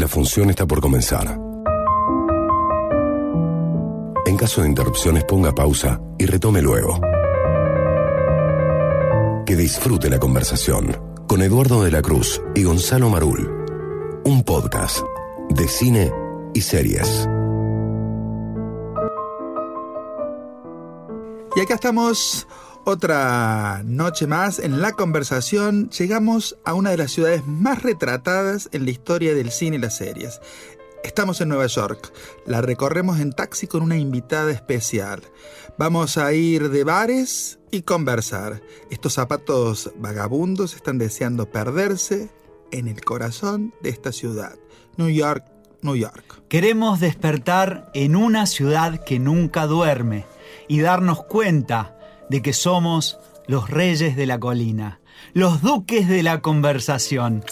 La función está por comenzar. En caso de interrupciones ponga pausa y retome luego. Que disfrute la conversación con Eduardo de la Cruz y Gonzalo Marul. Un podcast de cine y series. Y acá estamos otra noche más en la conversación. Llegamos a una de las ciudades más retratadas en la historia del cine y las series. Estamos en Nueva York. La recorremos en taxi con una invitada especial. Vamos a ir de bares y conversar. Estos zapatos vagabundos están deseando perderse en el corazón de esta ciudad. New York, New York. Queremos despertar en una ciudad que nunca duerme y darnos cuenta de que somos los reyes de la colina, los duques de la conversación.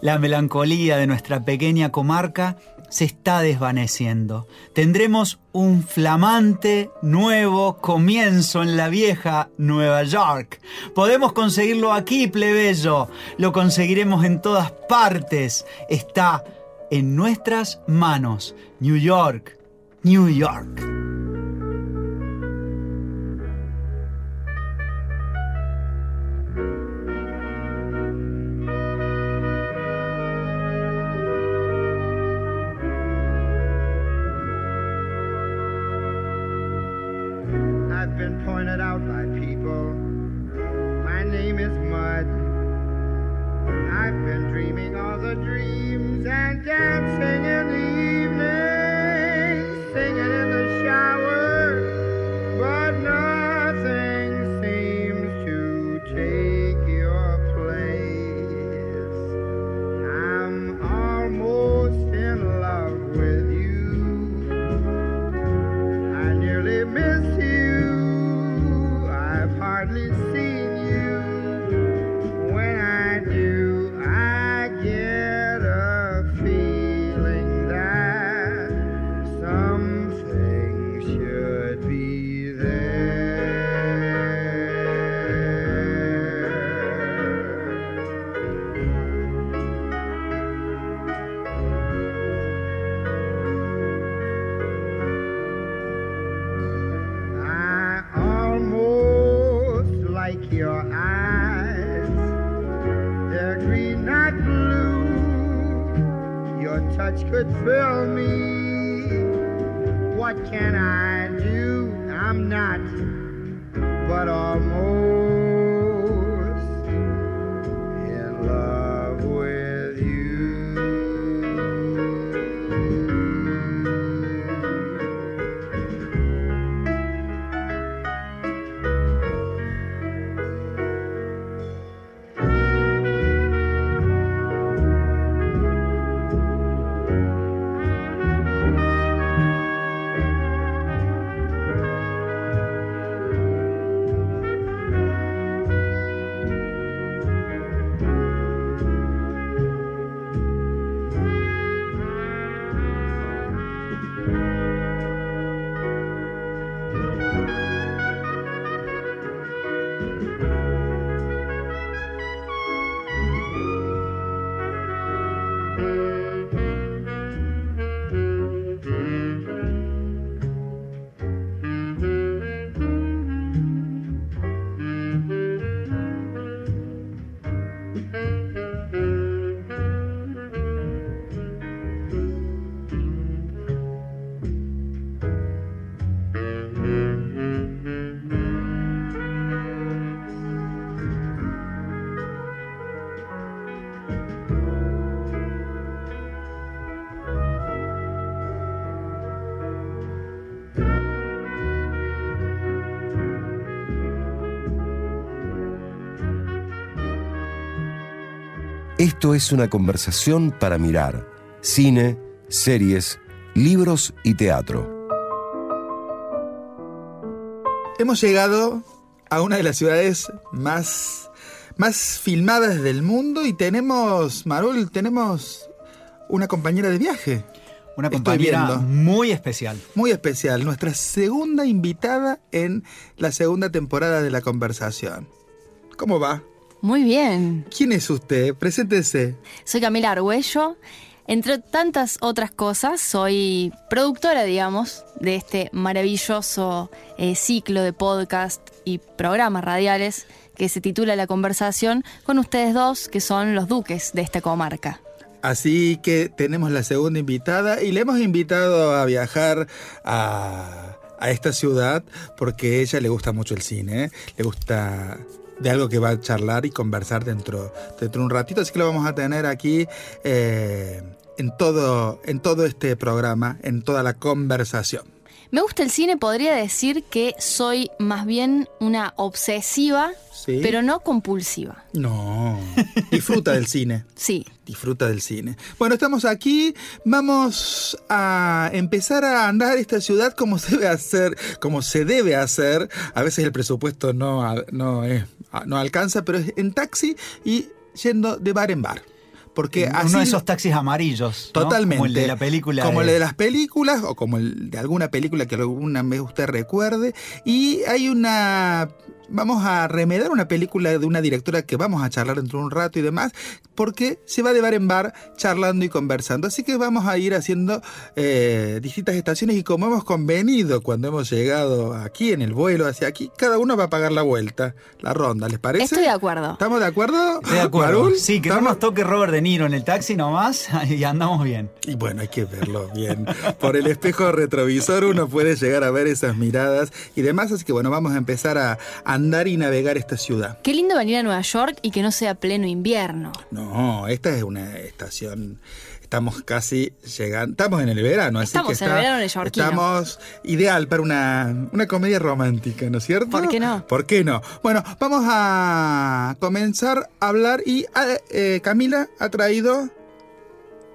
La melancolía de nuestra pequeña comarca se está desvaneciendo. Tendremos un flamante nuevo comienzo en la vieja Nueva York. Podemos conseguirlo aquí, plebeyo. Lo conseguiremos en todas partes. Está en nuestras manos. New York, New York. Esto es una conversación para mirar cine, series, libros y teatro. Hemos llegado a una de las ciudades más, más filmadas del mundo y tenemos, Marul, tenemos una compañera de viaje. Una compañera muy especial. Muy especial. Nuestra segunda invitada en la segunda temporada de la conversación. ¿Cómo va? Muy bien. ¿Quién es usted? Preséntese. Soy Camila Argüello. Entre tantas otras cosas, soy productora, digamos, de este maravilloso eh, ciclo de podcast y programas radiales que se titula La conversación con ustedes dos, que son los duques de esta comarca. Así que tenemos la segunda invitada y le hemos invitado a viajar a, a esta ciudad porque a ella le gusta mucho el cine, ¿eh? le gusta de algo que va a charlar y conversar dentro, dentro de un ratito, así que lo vamos a tener aquí eh, en, todo, en todo este programa, en toda la conversación. Me gusta el cine, podría decir que soy más bien una obsesiva, Sí. pero no compulsiva. No, disfruta del cine. Sí. Disfruta del cine. Bueno, estamos aquí. Vamos a empezar a andar esta ciudad como se debe hacer, como se debe hacer. A veces el presupuesto no, no, es- no alcanza, pero es en taxi y yendo de bar en bar. Porque así Uno de esos taxis amarillos. ¿no? Totalmente. Como el de la película. Como el de- de las películas o como el de alguna película que alguna vez usted recuerde. Y hay una. Vamos a remedar una película de una directora que vamos a charlar dentro de un rato y demás, porque se va de bar en bar charlando y conversando. Así que vamos a ir haciendo eh, distintas estaciones y como hemos convenido cuando hemos llegado aquí en el vuelo hacia aquí, cada uno va a pagar la vuelta, la ronda, ¿les parece? Estoy de acuerdo. ¿Estamos de acuerdo? Estoy de acuerdo. Marul? Sí, que no nos toque Robert De Niro en el taxi nomás y andamos bien. Y bueno, hay que verlo bien. Por el espejo retrovisor uno puede llegar a ver esas miradas y demás. Así que bueno, vamos a empezar a andar y navegar esta ciudad. Qué lindo venir a Nueva York y que no sea pleno invierno. No, esta es una estación. Estamos casi llegando. Estamos en el verano, así Estamos que en el verano neoyorquino. Estamos ideal para una, una comedia romántica, ¿no es cierto? ¿Por qué no? ¿Por qué no? Bueno, vamos a comenzar a hablar y ah, eh, Camila ha traído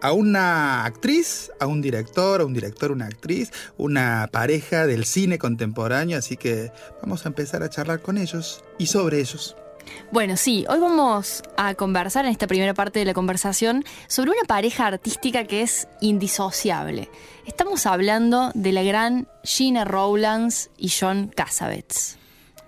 a una actriz, a un director, a un director, una actriz, una pareja del cine contemporáneo, así que vamos a empezar a charlar con ellos y sobre ellos. Bueno, sí, hoy vamos a conversar en esta primera parte de la conversación sobre una pareja artística que es indisociable. Estamos hablando de la gran Gina Rowlands y John Cassavetes.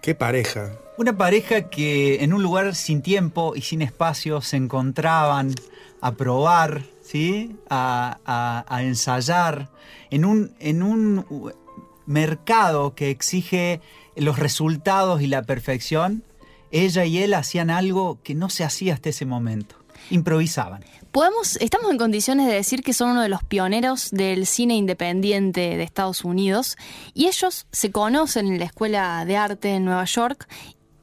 ¡Qué pareja! Una pareja que en un lugar sin tiempo y sin espacio se encontraban a probar, ¿sí? a, a- ensayar, en un, en un mercado que exige los resultados y la perfección. Ella y él hacían algo que no se hacía hasta ese momento. Improvisaban. Podemos, estamos en condiciones de decir que son uno de los pioneros del cine independiente de Estados Unidos y ellos se conocen en la Escuela de Arte en Nueva York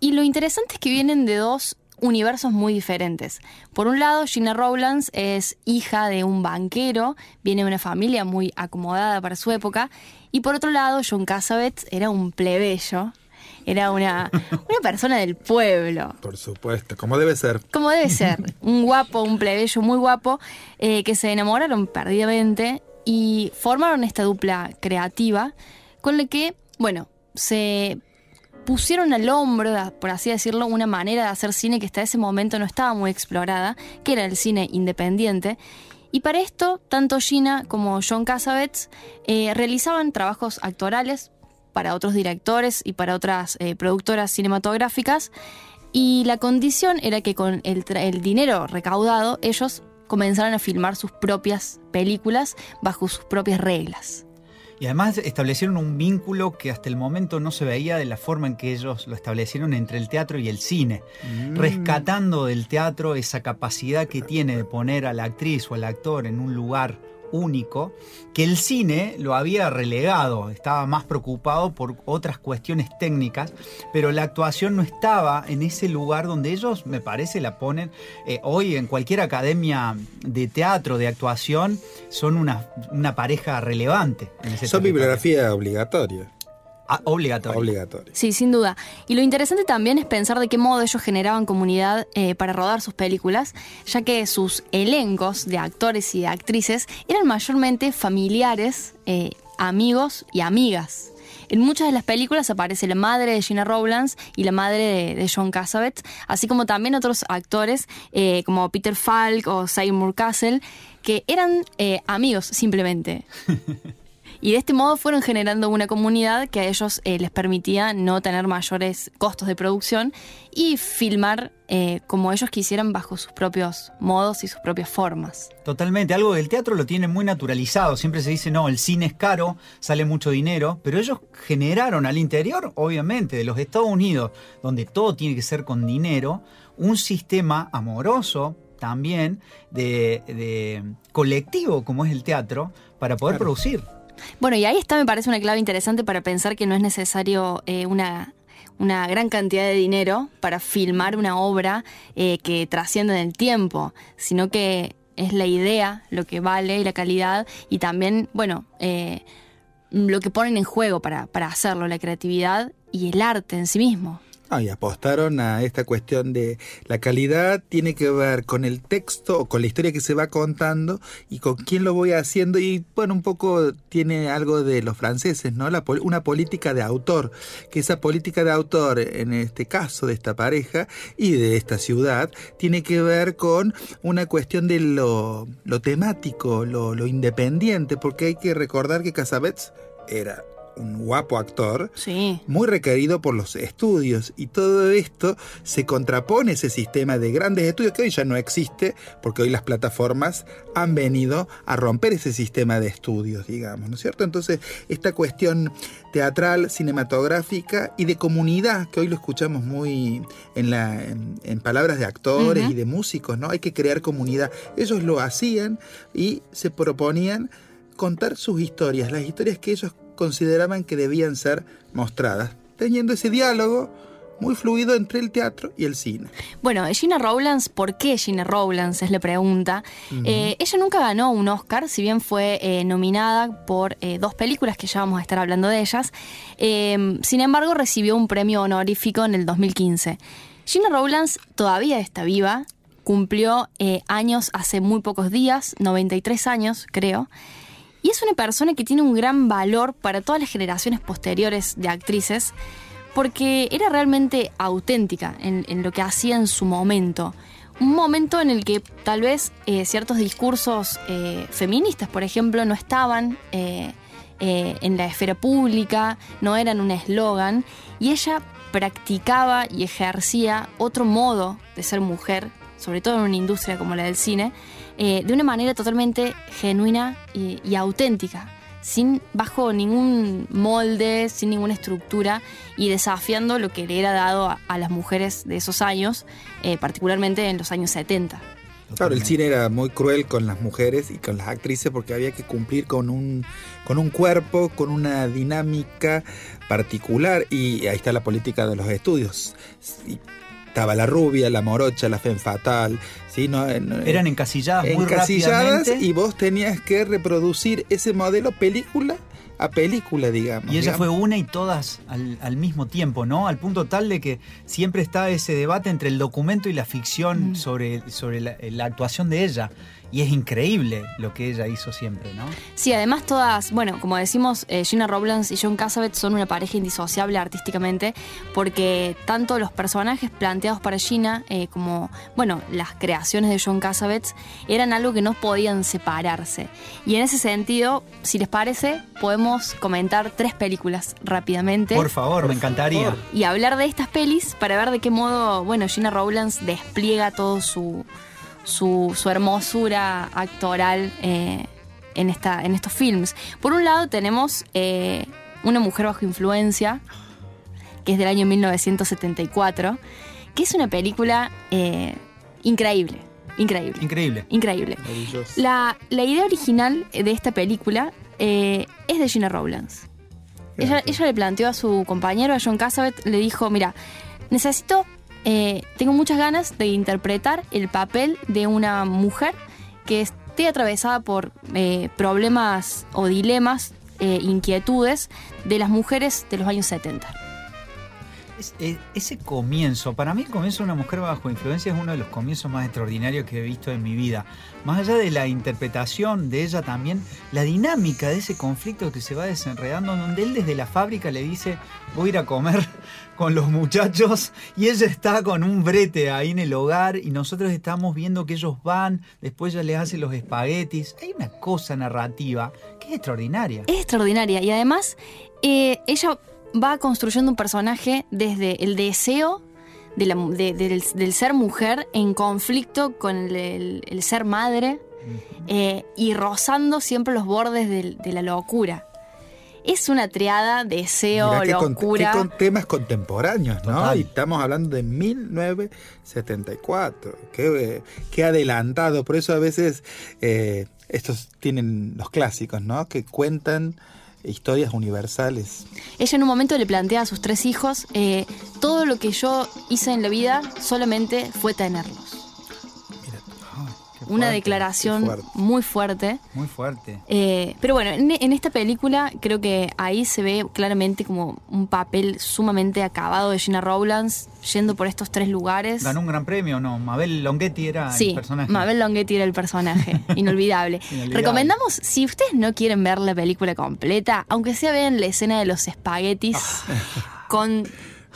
y lo interesante es que vienen de dos universos muy diferentes. Por un lado, Gina Rowlands es hija de un banquero, viene de una familia muy acomodada para su época y por otro lado, John Cassavetes era un plebeyo, era una, una persona del pueblo. Por supuesto, como debe ser. Como debe ser, un guapo, un plebeyo muy guapo, eh, que se enamoraron perdidamente y formaron esta dupla creativa con la que, bueno, se pusieron al hombro, por así decirlo, una manera de hacer cine que hasta ese momento no estaba muy explorada, que era el cine independiente. Y para esto, tanto Gina como John Cassavetes eh, realizaban trabajos actorales para otros directores y para otras eh, productoras cinematográficas. Y la condición era que con el, el dinero recaudado ellos comenzaran a filmar sus propias películas bajo sus propias reglas. Y además establecieron un vínculo que hasta el momento no se veía de la forma en que ellos lo establecieron entre el teatro y el cine, rescatando del teatro esa capacidad que tiene de poner a la actriz o al actor en un lugar único, que el cine lo había relegado, estaba más preocupado por otras cuestiones técnicas, pero la actuación no estaba en ese lugar donde ellos, me parece, la ponen eh, hoy en cualquier academia de teatro, de actuación, son una, una pareja relevante. En ese Son territorio. bibliografía obligatoria. Ah, obligatorio. Obligatoria. Sí, sin duda. Y lo interesante también es pensar de qué modo ellos generaban comunidad eh, para rodar sus películas, ya que sus elencos de actores y de actrices eran mayormente familiares, eh, amigos y amigas. En muchas de las películas aparece la madre de Gina Rowlands y la madre de, de John Cassavetes, así como también otros actores eh, como Peter Falk o Seymour Castle, que eran eh, amigos simplemente. Y de este modo fueron generando una comunidad que a ellos eh, les permitía no tener mayores costos de producción y filmar eh, como ellos quisieran bajo sus propios modos y sus propias formas. Totalmente, algo del teatro lo tiene muy naturalizado. Siempre se dice, no, el cine es caro, sale mucho dinero, pero ellos generaron al interior, obviamente, de los Estados Unidos, donde todo tiene que ser con dinero, un sistema amoroso también de, colectivo como es el teatro para poder producir. Bueno, y ahí está, me parece una clave interesante para pensar que no es necesario eh, una, una gran cantidad de dinero para filmar una obra eh, que trasciende en el tiempo, sino que es la idea lo que vale y la calidad y también, bueno, eh, lo que ponen en juego para, para hacerlo, la creatividad y el arte en sí mismo. Ah, y apostaron a esta cuestión de la calidad, tiene que ver con el texto o con la historia que se va contando y con quién lo voy haciendo. Y bueno, un poco tiene algo de los franceses, ¿no? La, una política de autor, que esa política de autor, en este caso de esta pareja y de esta ciudad, tiene que ver con una cuestión de lo, lo temático, lo, lo independiente, porque hay que recordar que Casabets era un guapo actor, muy requerido por los estudios. Y todo esto se contrapone ese sistema de grandes estudios que hoy ya no existe, porque hoy las plataformas han venido a romper ese sistema de estudios, digamos, ¿no es cierto? Entonces, esta cuestión teatral, cinematográfica y de comunidad, que hoy lo escuchamos muy en, la, en, palabras de actores y de músicos, ¿no? Hay que crear comunidad. Ellos lo hacían y se proponían contar sus historias, las historias que ellos consideraban que debían ser mostradas, teniendo ese diálogo muy fluido entre el teatro y el cine. Bueno, Gina Rowlands, ¿por qué Gina Rowlands? Es la pregunta. Eh, ella nunca ganó un Oscar, si bien fue eh, nominada por eh, dos películas que ya vamos a estar hablando de ellas. sin embargo, recibió un premio honorífico en el 2015. Gina Rowlands todavía está viva, cumplió años hace muy pocos días, 93 años creo. Y es una persona que tiene un gran valor para todas las generaciones posteriores de actrices, porque era realmente auténtica en, lo que hacía en su momento. Un momento en el que tal vez eh, ciertos discursos eh, feministas, por ejemplo, no estaban eh, en la esfera pública, no eran un eslogan, y ella practicaba y ejercía otro modo de ser mujer, sobre todo en una industria como la del cine, eh, de una manera totalmente genuina y, auténtica, sin bajo ningún molde, sin ninguna estructura y desafiando lo que le era dado a, las mujeres de esos años, eh, particularmente en los años 70. Claro, el cine era muy cruel con las mujeres y con las actrices porque había que cumplir con un, con un cuerpo, con una dinámica particular y ahí está la política de los estudios estaba la rubia, la morocha, la fen fatal, ¿sí? No, Eran encasilladas, muy encasilladas y vos tenías que reproducir ese modelo película a película, digamos. Y ella fue una y todas al, mismo tiempo, ¿no? Al punto tal de que siempre está ese debate entre el documento y la ficción mm. sobre, sobre la, actuación de ella y es increíble lo que ella hizo siempre, ¿no? Sí, además todas, bueno, como decimos, eh, Gina Roblans y John Cassavetes son una pareja indisociable artísticamente porque tanto los personajes planteados para Gina eh, como, bueno, las creaciones de John Cassavetes eran algo que no podían separarse. Y en ese sentido, si les parece, podemos comentar tres películas rápidamente. Por favor, me encantaría. Y hablar de estas pelis para ver de qué modo, bueno, Gina Rowlands despliega todo su su, hermosura actoral eh, en, esta, en estos films. Por un lado tenemos eh, Una mujer bajo influencia, que es del año 1974, que es una película eh, increíble. Increíble. Increíble. Increíble. La, la, idea original de esta película es de Gina Rowlands. Ella, ella, le planteó a su compañero, a John Cassavet, le dijo, mira, necesito eh, tengo muchas ganas de interpretar el papel de una mujer que esté atravesada por eh, problemas o dilemas, eh, inquietudes de las mujeres de los años 70. Es- e- ese comienzo, para mí el comienzo de una mujer bajo influencia es uno de los comienzos más extraordinarios que he visto en mi vida. Más allá de la interpretación de ella también, la dinámica de ese conflicto que se va desenredando, donde él desde la fábrica le dice, voy a ir a comer con los muchachos y ella está con un brete ahí en el hogar y nosotros estamos viendo que ellos van, después ella le hace los espaguetis. Hay una cosa narrativa que es extraordinaria. Es extraordinaria y además eh, ella va construyendo un personaje desde el deseo de la mu- de- del, del ser mujer en conflicto con el, el- el ser madre eh, y rozando siempre los bordes de la locura. Es una triada, deseo, Mirá qué con- locura. qué con temas contemporáneos, ¿no? Total. Y estamos hablando de 1974. Qué, qué adelantado. Por eso a veces eh, estos tienen los clásicos, ¿no? Que cuentan historias universales. Ella en un momento le plantea a sus tres hijos, eh, todo lo que yo hice en la vida solamente fue tenerlos. Una fuerte, declaración fuerte. muy fuerte. Muy fuerte. Eh, pero bueno, en, en esta película creo que ahí se ve claramente como un papel sumamente acabado de Gina Rowlands yendo por estos tres lugares. ¿Ganó un gran premio no? Mabel Longetti era Sí, el personaje. Mabel Longetti era el personaje, inolvidable. Inolvidable. Recomendamos, si ustedes no quieren ver la película completa, aunque sea vean la escena de los espaguetis con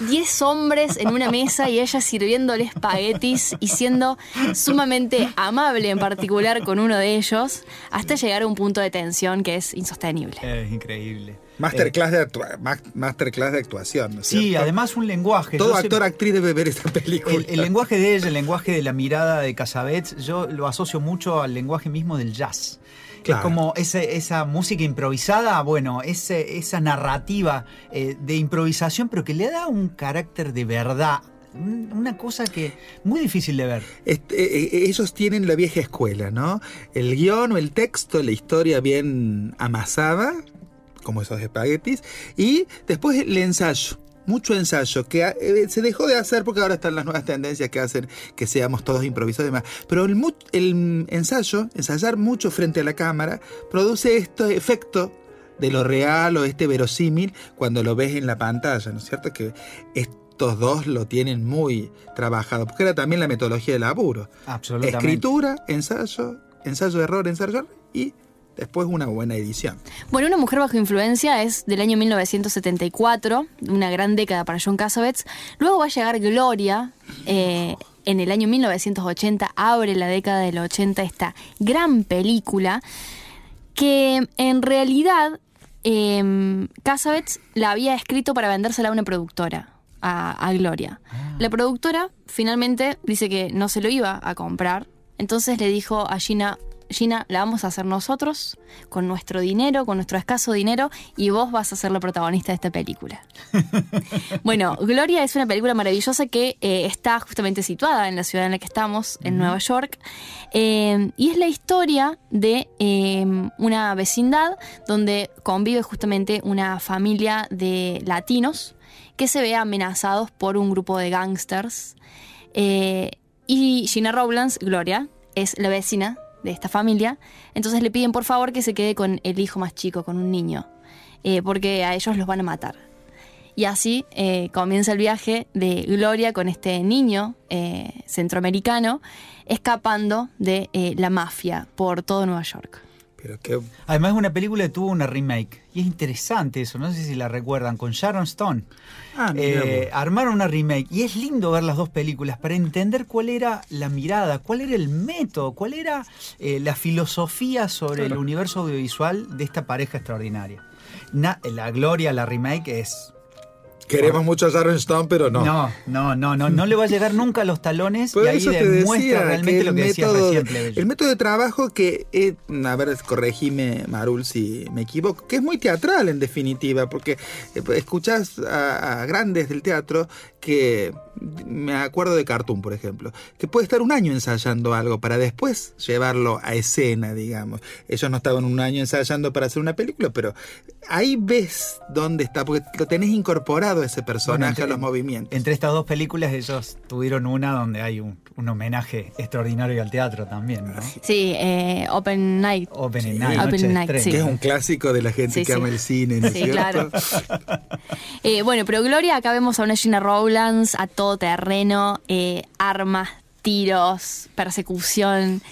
10 hombres en una mesa y ella sirviéndole espaguetis y siendo sumamente amable en particular con uno de ellos, hasta llegar a un punto de tensión que es insostenible. Es increíble. Masterclass, de, actua- ma- masterclass de actuación, ¿no es Sí, cierto? además un lenguaje. Todo Yo sé- actor, actriz debe ver esta película. el, el lenguaje de ella, el lenguaje de la mirada de Casabets, yo lo asocio mucho al lenguaje mismo del jazz. Claro. Es como ese- esa música improvisada, bueno, ese- esa narrativa eh, de improvisación, pero que le da un carácter de verdad. Un- Una cosa que muy difícil de ver. Este, eh, eh, ellos tienen la vieja escuela, ¿no? El guion o el texto, la historia bien amasada, como esos espaguetis, y después el ensayo. Mucho ensayo, que eh, se dejó de hacer porque ahora están las nuevas tendencias que hacen que seamos todos improvisados y demás. Pero el, el ensayo, ensayar mucho frente a la cámara, produce este efecto de lo real o este verosímil cuando lo ves en la pantalla, ¿no es cierto? Que estos dos lo tienen muy trabajado, porque era también la metodología de laburo. Absolutamente. Escritura, ensayo, ensayo, error, ensayo, y después una buena edición. Bueno, Una mujer bajo influencia es del año 1974, una gran década para John Cassavetes. Luego va a llegar Gloria, eh, en el año 1980, abre la década del 80 esta gran película, que en realidad eh, Cassavetes la había escrito para vendérsela a una productora, a, a Gloria. La productora finalmente dice que no se lo iba a comprar, entonces le dijo a Gina, Gina, la vamos a hacer nosotros, con nuestro dinero, con nuestro escaso dinero, y vos vas a ser la protagonista de esta película. bueno, Gloria es una película maravillosa que eh, está justamente situada en la ciudad en la que estamos, en Nueva York, eh, y es la historia de eh, una vecindad donde convive justamente una familia de latinos que se ve amenazados por un grupo de gángsters. Eh, y Gina Rowlands, Gloria, es la vecina de esta familia. Entonces le piden por favor que se quede con el hijo más chico, con un niño, eh, porque a ellos los van a matar. Y así eh, comienza el viaje de Gloria con este niño eh, centroamericano escapando de la mafia por todo Nueva York. Pero qué Además, una película que tuvo una remake. Y es interesante eso, no sé si la recuerdan, con Sharon Stone. Ah, Eh, armaron una remake. Y es lindo ver las dos películas para entender cuál era la mirada, cuál era el método, cuál era eh, la filosofía sobre el universo audiovisual de esta pareja extraordinaria. Na- la Gloria, la remake es Queremos mucho a Sharon Stone, pero no. No, no, no, no, no le va a llegar nunca a los talones Por y ahí eso te demuestra que realmente lo que decías recién, el método de trabajo que, eh, a ver, corregime Marul si me equivoco, que es muy teatral en definitiva, porque eh, escuchás a, a grandes del teatro que me acuerdo de Cartoon, por ejemplo, que puede estar un año ensayando algo para después llevarlo a escena, digamos. Ellos no estaban un año ensayando para hacer una película, pero ahí ves dónde está, porque lo tenés incorporado ese personaje Bueno, entre- a los movimientos. Entre estas dos películas ellos tuvieron una donde hay un, un homenaje extraordinario al teatro también, ¿no? Sí, eh, Open Night. Sí. Night, Noche Estreno. que es un clásico de la gente Sí, que sí. ama el cine, ¿no es Sí, cierto? claro. Eh, bueno, pero Gloria, acá vemos a una Gina Rowlands a todo terreno, eh, armas, tiros, persecución.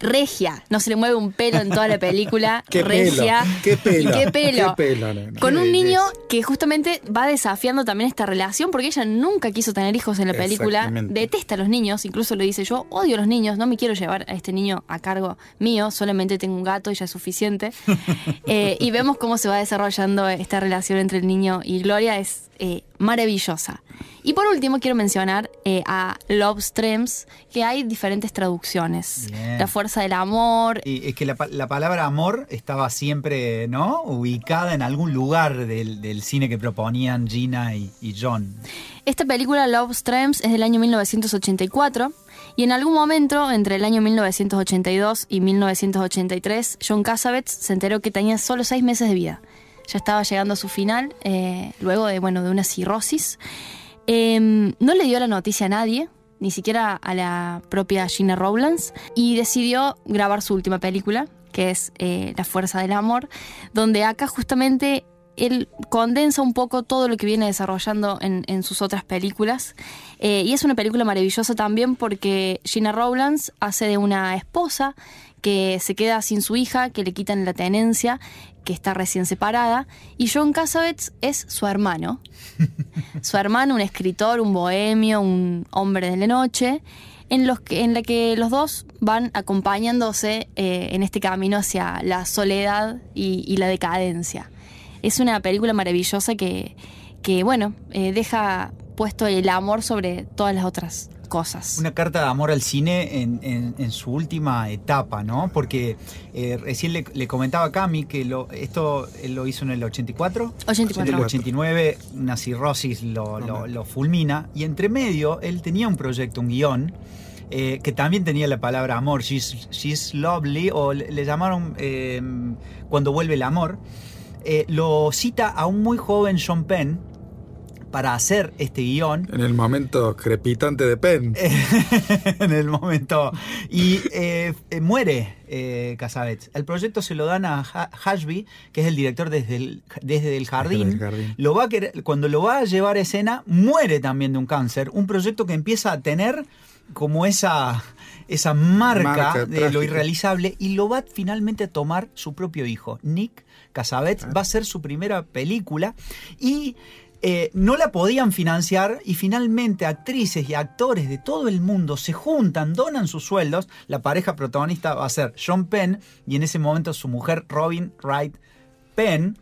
Regia, no se le mueve un pelo en toda la película. Qué regia. pelo, qué pelo, Qué pelo. qué pelo, nena. Con Qué un niño que justamente va desafiando también esta relación porque ella nunca quiso tener hijos en la película. Detesta a los niños, incluso le dice yo odio a los niños, no me quiero llevar a este niño a cargo mío, solamente tengo un gato y ya es suficiente. Eh, y vemos cómo se va desarrollando esta relación entre el niño y Gloria, es eh, maravillosa. Y por último quiero mencionar eh, a Love Streams, que hay diferentes traducciones. Bien. La fuerza del amor, Y es que la, pa- la palabra amor estaba siempre, ¿no? Ubicada en algún lugar del, del cine que proponían Gina y, y John. Esta película Love Streams es del año 1984 y en algún momento entre el año 1982 y 1983 John Cassavetes se enteró que tenía solo seis meses de vida. Ya estaba llegando a su final eh, luego de, bueno, de una cirrosis. Eh, no le dio la noticia a nadie, ni siquiera a la propia Gina Rowlands, y decidió grabar su última película, que es eh, La Fuerza del Amor, donde acá justamente él condensa un poco todo lo que viene desarrollando en, en sus otras películas. Eh, y es una película maravillosa también porque Gina Rowlands hace de una esposa que se queda sin su hija, que le quitan la tenencia, que está recién separada, y John Cassavetes es su hermano. su hermano, un escritor, un bohemio, un hombre de la noche, en, los que, en la que los dos van acompañándose eh, en este camino hacia la soledad y, y la decadencia. Es una película maravillosa que, que bueno, eh, deja puesto el amor sobre todas las otras cosas. Una carta de amor al cine en, en- en su última etapa, ¿no? Porque eh, recién le, le comentaba a Cami que lo, esto él lo hizo en el 84. 84. En el 89 una cirrosis lo, lo- lo fulmina y entre medio él tenía un proyecto, un guion, eh, que también tenía la palabra amor, she's, she's lovely, o le, le llamaron eh, Cuando vuelve el amor. Eh, lo cita a un muy joven Sean Penn para hacer este guion En el momento crepitante de Penn. en el momento. Y eh, muere eh, Casabets. El proyecto se lo dan a Ha- Hashby, que es el director desde el, desde el jardín. Desde el jardín. Lo va a querer- cuando lo va a llevar a escena, muere también de un cáncer. Un proyecto que empieza a tener como esa, esa marca, Marca de lo irrealizable y lo va finalmente a tomar su propio hijo, Nick Casabets. Va a ser su primera película y eh, no la podían financiar y finalmente actrices y actores de todo el mundo se juntan, donan sus sueldos. La pareja protagonista va a ser Sean Penn y en ese momento su mujer Robin Wright Penn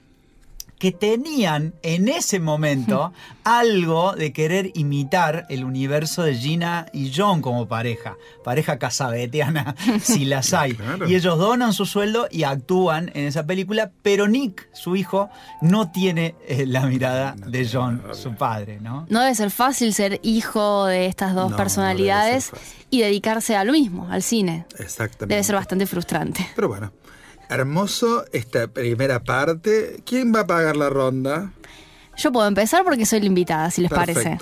que tenían en ese momento algo de querer imitar el universo de Gina y John como pareja, pareja casabetiana, si las hay. Claro. Y ellos donan su sueldo y actúan en esa película, pero Nick, su hijo, no tiene eh, la mirada de John, su padre, ¿no? No debe ser fácil ser hijo de estas dos No, personalidades y dedicarse a lo mismo, al cine. Exactamente. Debe ser bastante frustrante. Pero bueno, hermoso esta primera parte. ¿Quién va a pagar la ronda? Yo puedo empezar porque soy la invitada, si les parece.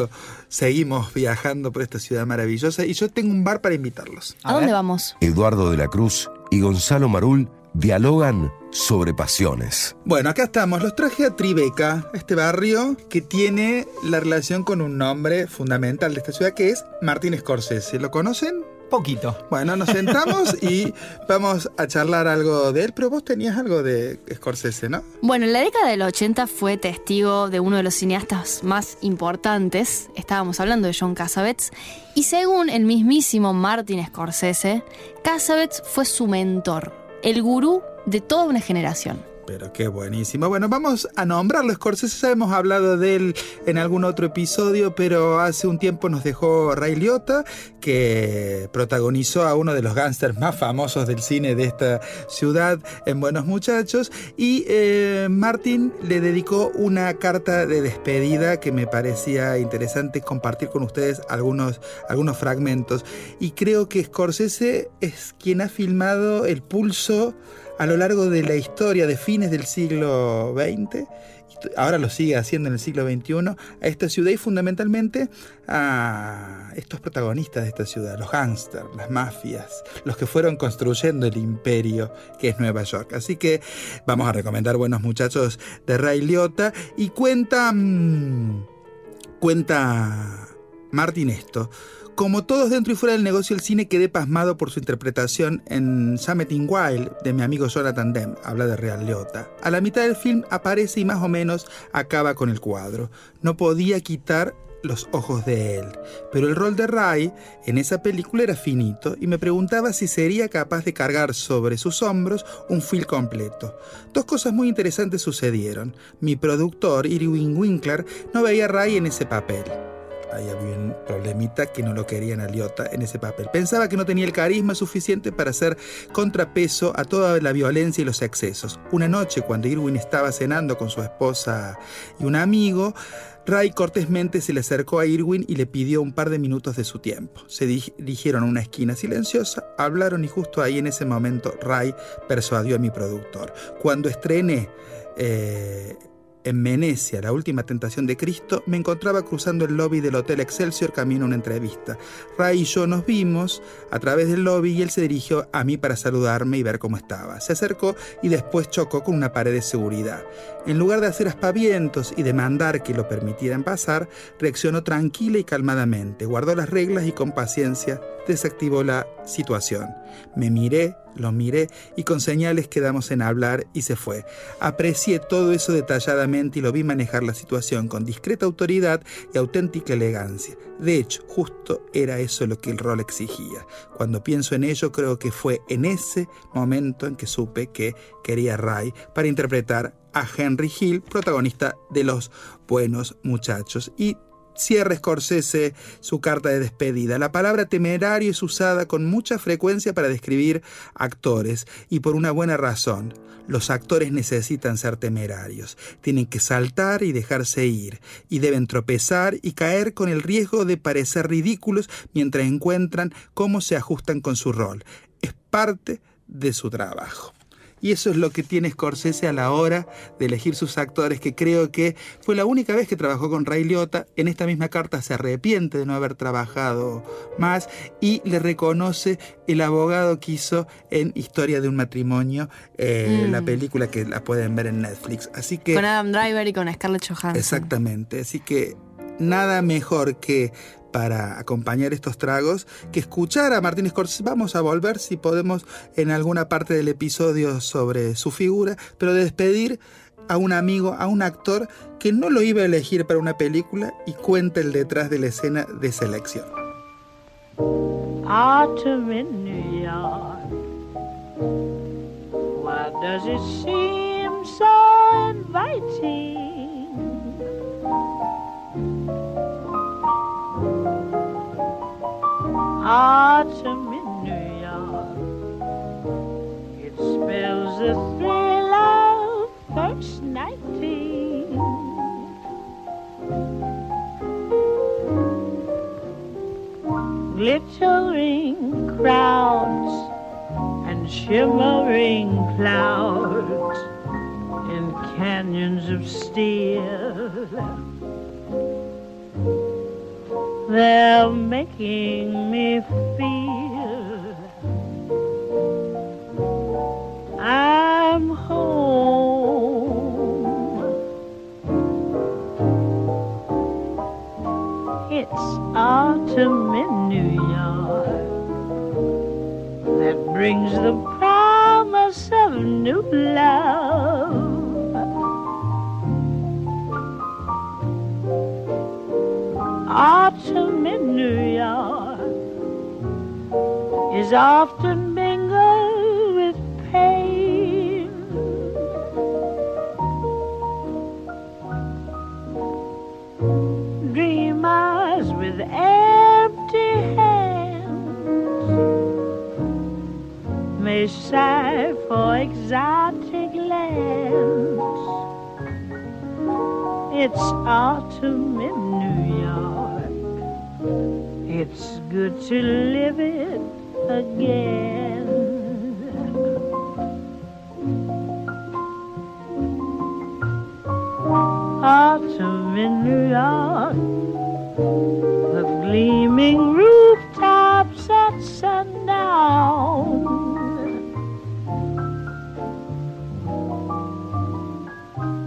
Seguimos viajando por esta ciudad maravillosa y yo tengo un bar para invitarlos. ¿A, A dónde vamos? Eduardo de la Cruz y Gonzalo Marul dialogan sobre pasiones. Bueno, acá estamos. Los traje a Tribeca, este barrio que tiene la relación con un nombre fundamental de esta ciudad que es Martín Scorsese. ¿Lo conocen? Poquito. Bueno, nos sentamos y vamos a charlar algo de él, pero vos tenías algo de Scorsese, ¿no? Bueno, en la década del 80 fue testigo de uno de los cineastas más importantes. Estábamos hablando de John Cassavetes. Y según el mismísimo Martin Scorsese, Cassavetes fue su mentor, el gurú de toda una generación. Pero qué buenísimo. Bueno, vamos a nombrarlo. Scorsese hemos hablado de él en algún otro episodio, pero hace un tiempo nos dejó Ray Liotta, que protagonizó a uno de los gángsters más famosos del cine de esta ciudad en Buenos Muchachos. Y eh, Martin le dedicó una carta de despedida que me parecía interesante compartir con ustedes algunos, algunos fragmentos. Y creo que Scorsese es quien ha filmado el pulso a lo largo de la historia de fines del siglo XX, ahora lo sigue haciendo en el siglo XXI, a esta ciudad y fundamentalmente a estos protagonistas de esta ciudad, los gángsters, las mafias, los que fueron construyendo el imperio que es Nueva York. Así que vamos a recomendar Buenos Muchachos de Ray Liotta y cuenta, mm, cuenta Martín esto. Como todos dentro y fuera del negocio del cine, quedé pasmado por su interpretación en Summiting Wild de mi amigo Jonathan Demme, habla de Real Leota. A la mitad del film aparece y más o menos acaba con el cuadro. No podía quitar los ojos de él. Pero el rol de Ray en esa película era finito y me preguntaba si sería capaz de cargar sobre sus hombros un film completo. Dos cosas muy interesantes sucedieron. Mi productor, Irwin Winkler, no veía a Ray en ese papel ahí había un problemita que no lo querían a Liotta en ese papel. Pensaba que no tenía el carisma suficiente para hacer contrapeso a toda la violencia y los excesos. Una noche, cuando Irwin estaba cenando con su esposa y un amigo, Ray cortésmente se le acercó a Irwin y le pidió un par de minutos de su tiempo. Se dirigieron a una esquina silenciosa, hablaron y justo ahí en ese momento Ray persuadió a mi productor. Cuando estrené eh, en Venecia, la última tentación de Cristo, me encontraba cruzando el lobby del Hotel Excelsior camino a una entrevista. Ray y yo nos vimos a través del lobby y él se dirigió a mí para saludarme y ver cómo estaba. Se acercó y después chocó con una pared de seguridad. En lugar de hacer aspavientos y demandar que lo permitieran pasar, reaccionó tranquila y calmadamente, guardó las reglas y con paciencia desactivó la situación. Me miré, lo miré y con señales quedamos en hablar y se fue. Aprecié todo eso detalladamente y lo vi manejar la situación con discreta autoridad y auténtica elegancia. De hecho, justo era eso lo que el rol exigía. Cuando pienso en ello, creo que fue en ese momento en que supe que quería Ray para interpretar a Henry Hill, protagonista de Los Buenos Muchachos. Y cierra Scorsese su carta de despedida. La palabra temerario es usada con mucha frecuencia para describir actores y por una buena razón. Los actores necesitan ser temerarios, tienen que saltar y dejarse ir, y deben tropezar y caer con el riesgo de parecer ridículos mientras encuentran cómo se ajustan con su rol. Es parte de su trabajo. Y eso es lo que tiene Scorsese a la hora de elegir sus actores, que creo que fue la única vez que trabajó con Ray Liotta. En esta misma carta se arrepiente de no haber trabajado más y le reconoce el abogado que hizo en Historia de un matrimonio, eh, la mm. película que la pueden ver en Netflix. Así que, con Adam Driver y con Scarlett Johansson. Exactamente. Así que nada mejor que para acompañar estos tragos que escuchar a Martín Scorsese. Vamos a volver si podemos en alguna parte del episodio sobre su figura, pero de despedir a un amigo, a un actor que no lo iba a elegir para una película y cuenta el detrás de la escena de selección. Why does it seem so inviting? Autumn in New York. It spells the thrill of first nighting. Glittering crowds and shimmering clouds in canyons of steel They're making me feel I'm home. It's autumn in New York that brings the promise of new love. autumn in New York is often mingled with pain. Dreamers with empty hands may sigh for exotic lands. It's autumn in New York. It's good to live it again. Autumn in New York, the gleaming rooftops at sundown.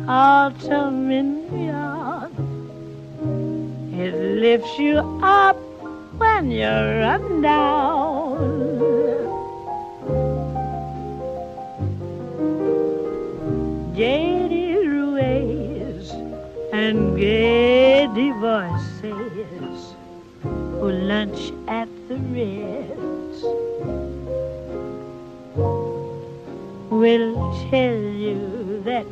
Autumn in New York, it lifts you up when you're run down. Jaded ways and gay voices who lunch at the Ritz will tell you that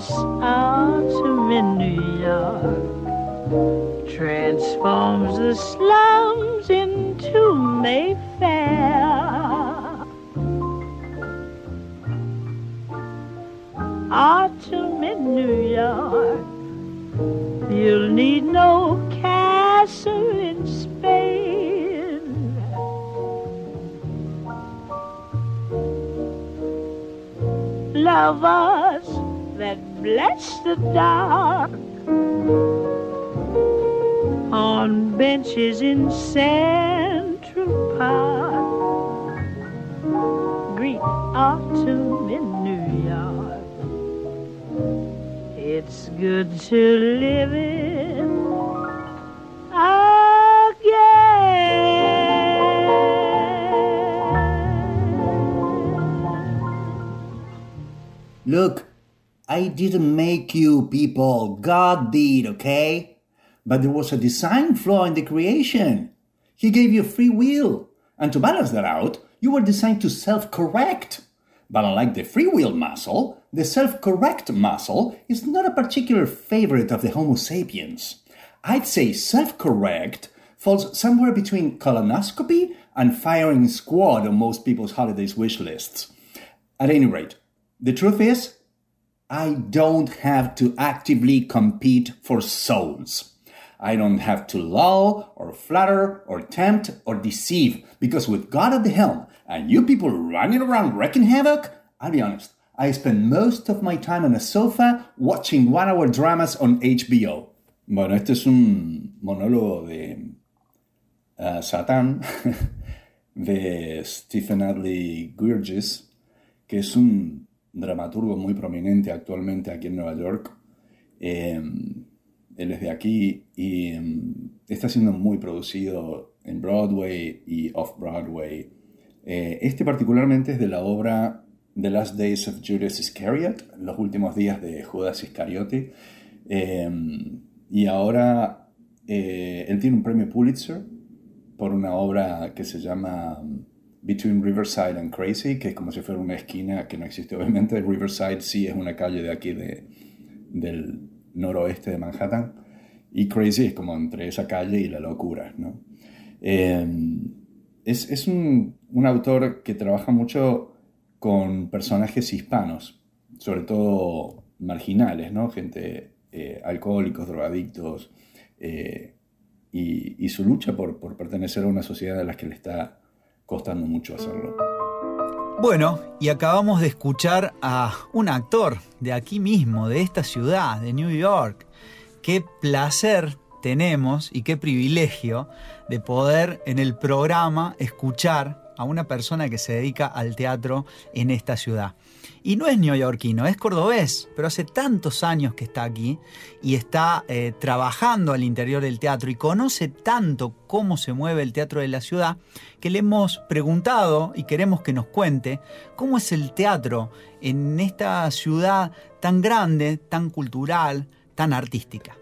divine. This autumn in New York transforms the slums into Mayfair. Autumn in New York, you'll need no castle in Spain. Lovers that bless the dark on benches in Central Park. Greet autumn in New York. It's good to live it again. Look, I didn't make you people. God did, okay? But there was a design flaw in the creation. He gave you free will. And to balance that out, you were designed to self correct. But unlike the free will muscle, the self correct muscle is not a particular favorite of the Homo sapiens. I'd say self correct falls somewhere between colonoscopy and firing squad on most people's holidays wish lists. At any rate, the truth is, I don't have to actively compete for souls. I don't have to lull or flatter or tempt or deceive because with God at the helm and you people running around wrecking havoc, I'll be honest, I spend most of my time on a sofa watching one hour dramas on HBO. Bueno, este es un monólogo de uh, Satán de Stephen Adley Gurgis, que es un dramaturgo muy prominente actualmente aquí en Nueva York. Eh, él es de aquí y um, está siendo muy producido en Broadway y off-Broadway. Eh, este particularmente es de la obra The Last Days of Judas Iscariot, los últimos días de Judas Iscariote. Eh, y ahora eh, él tiene un premio Pulitzer por una obra que se llama Between Riverside and Crazy, que es como si fuera una esquina que no existe obviamente. Riverside sí es una calle de aquí de, del noroeste de Manhattan y Crazy es como entre esa calle y la locura, ¿no? Eh, es, es un, un, autor que trabaja mucho con personajes hispanos, sobre todo marginales, ¿no? Gente, eh, alcohólicos, drogadictos, eh, y, y, su lucha por, por pertenecer a una sociedad a la que le está costando mucho hacerlo. Bueno, y acabamos de escuchar a un actor de aquí mismo, de esta ciudad, de New York. Qué placer tenemos y qué privilegio de poder en el programa escuchar a una persona que se dedica al teatro en esta ciudad. Y no es neoyorquino, es cordobés, pero hace tantos años que está aquí y está eh, trabajando al interior del teatro y conoce tanto cómo se mueve el teatro de la ciudad que le hemos preguntado y queremos que nos cuente cómo es el teatro en esta ciudad tan grande, tan cultural, tan artística.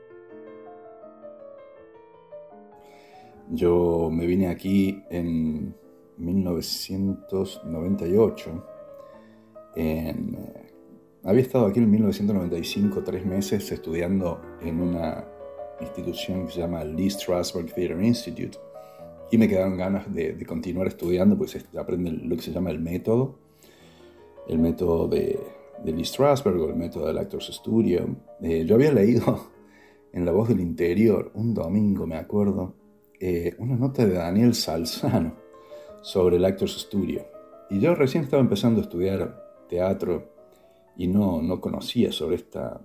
Yo me vine aquí en 1998 en, había estado aquí en 1995 tres meses estudiando en una institución que se llama Lee Strasberg Theater Institute y me quedaron ganas de, de continuar estudiando, pues se aprende lo que se llama el método, el método de, de Lee Strasberg o el método del Actors Studio. Eh, yo había leído en La Voz del Interior un domingo, me acuerdo, eh, una nota de Daniel Salzano sobre el Actors Studio. Y yo recién estaba empezando a estudiar teatro y no, no conocía sobre, esta,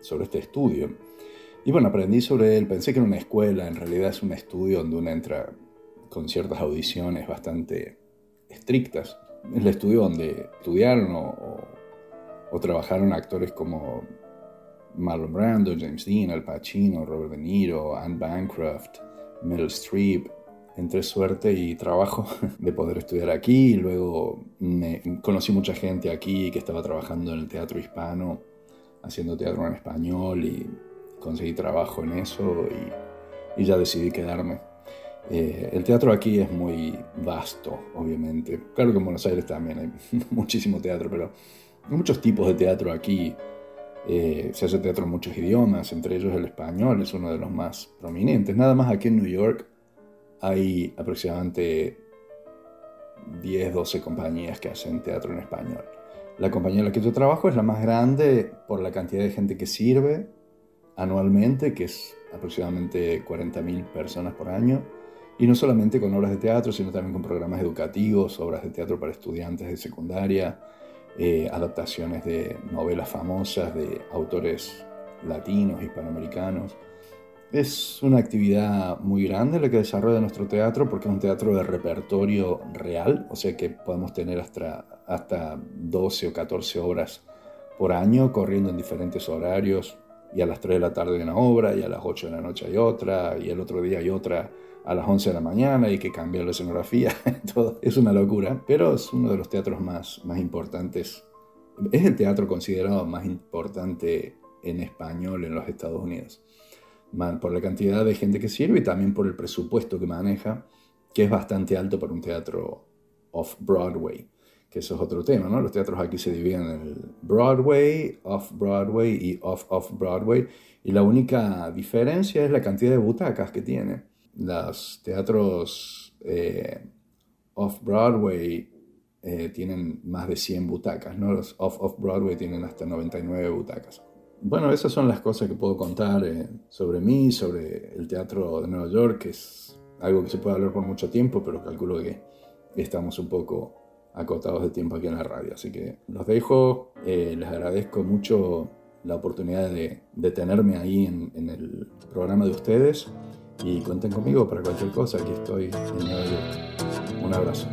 sobre este estudio. Y bueno, aprendí sobre él, pensé que era una escuela, en realidad es un estudio donde uno entra con ciertas audiciones bastante estrictas. Es el estudio donde estudiaron o, o, trabajaron actores como Marlon Brando, James Dean, Al Pacino, Robert De Niro, Anne Bancroft, Meryl Streep. Entre suerte y trabajo de poder estudiar aquí. Luego me, conocí mucha gente aquí que estaba trabajando en el teatro hispano, haciendo teatro en español y conseguí trabajo en eso y, y ya decidí quedarme. Eh, el teatro aquí es muy vasto, obviamente. Claro que en Buenos Aires también hay muchísimo teatro, pero hay muchos tipos de teatro aquí. Eh, se hace teatro en muchos idiomas, entre ellos el español es uno de los más prominentes. Nada más aquí en New York hay aproximadamente 10, 12 compañías que hacen teatro en español. La compañía en la que yo trabajo es la más grande por la cantidad de gente que sirve anualmente, que es aproximadamente 40.000 personas por año. Y no solamente con obras de teatro, sino también con programas educativos, obras de teatro para estudiantes de secundaria, eh, adaptaciones de novelas famosas de autores latinos, hispanoamericanos. Es una actividad muy grande la que desarrolla nuestro teatro porque es un teatro de repertorio real, o sea que podemos tener hasta, hasta 12 o 14 obras por año corriendo en diferentes horarios y a las 3 de la tarde hay una obra y a las 8 de la noche hay otra y el otro día hay otra a las 11 de la mañana y que cambia la escenografía. Es una locura, pero es uno de los teatros más, más importantes. Es el teatro considerado más importante en español en los Estados Unidos. Por la cantidad de gente que sirve y también por el presupuesto que maneja, que es bastante alto para un teatro off-Broadway, que eso es otro tema, ¿no? Los teatros aquí se dividen en el Broadway, off-Broadway y off-off-Broadway, y la única diferencia es la cantidad de butacas que tiene los teatros eh, off-Broadway eh, tienen más de 100 butacas, ¿no? Los off-off-Broadway tienen hasta 99 butacas. Bueno, esas son las cosas que puedo contar eh, sobre mí, sobre el teatro de Nueva York, que es algo que se puede hablar por mucho tiempo, pero calculo que estamos un poco acotados de tiempo aquí en la radio. Así que los dejo, les agradezco mucho la oportunidad de, de tenerme ahí en, en el programa de ustedes y cuenten conmigo para cualquier cosa, aquí estoy en Nueva York. Un abrazo.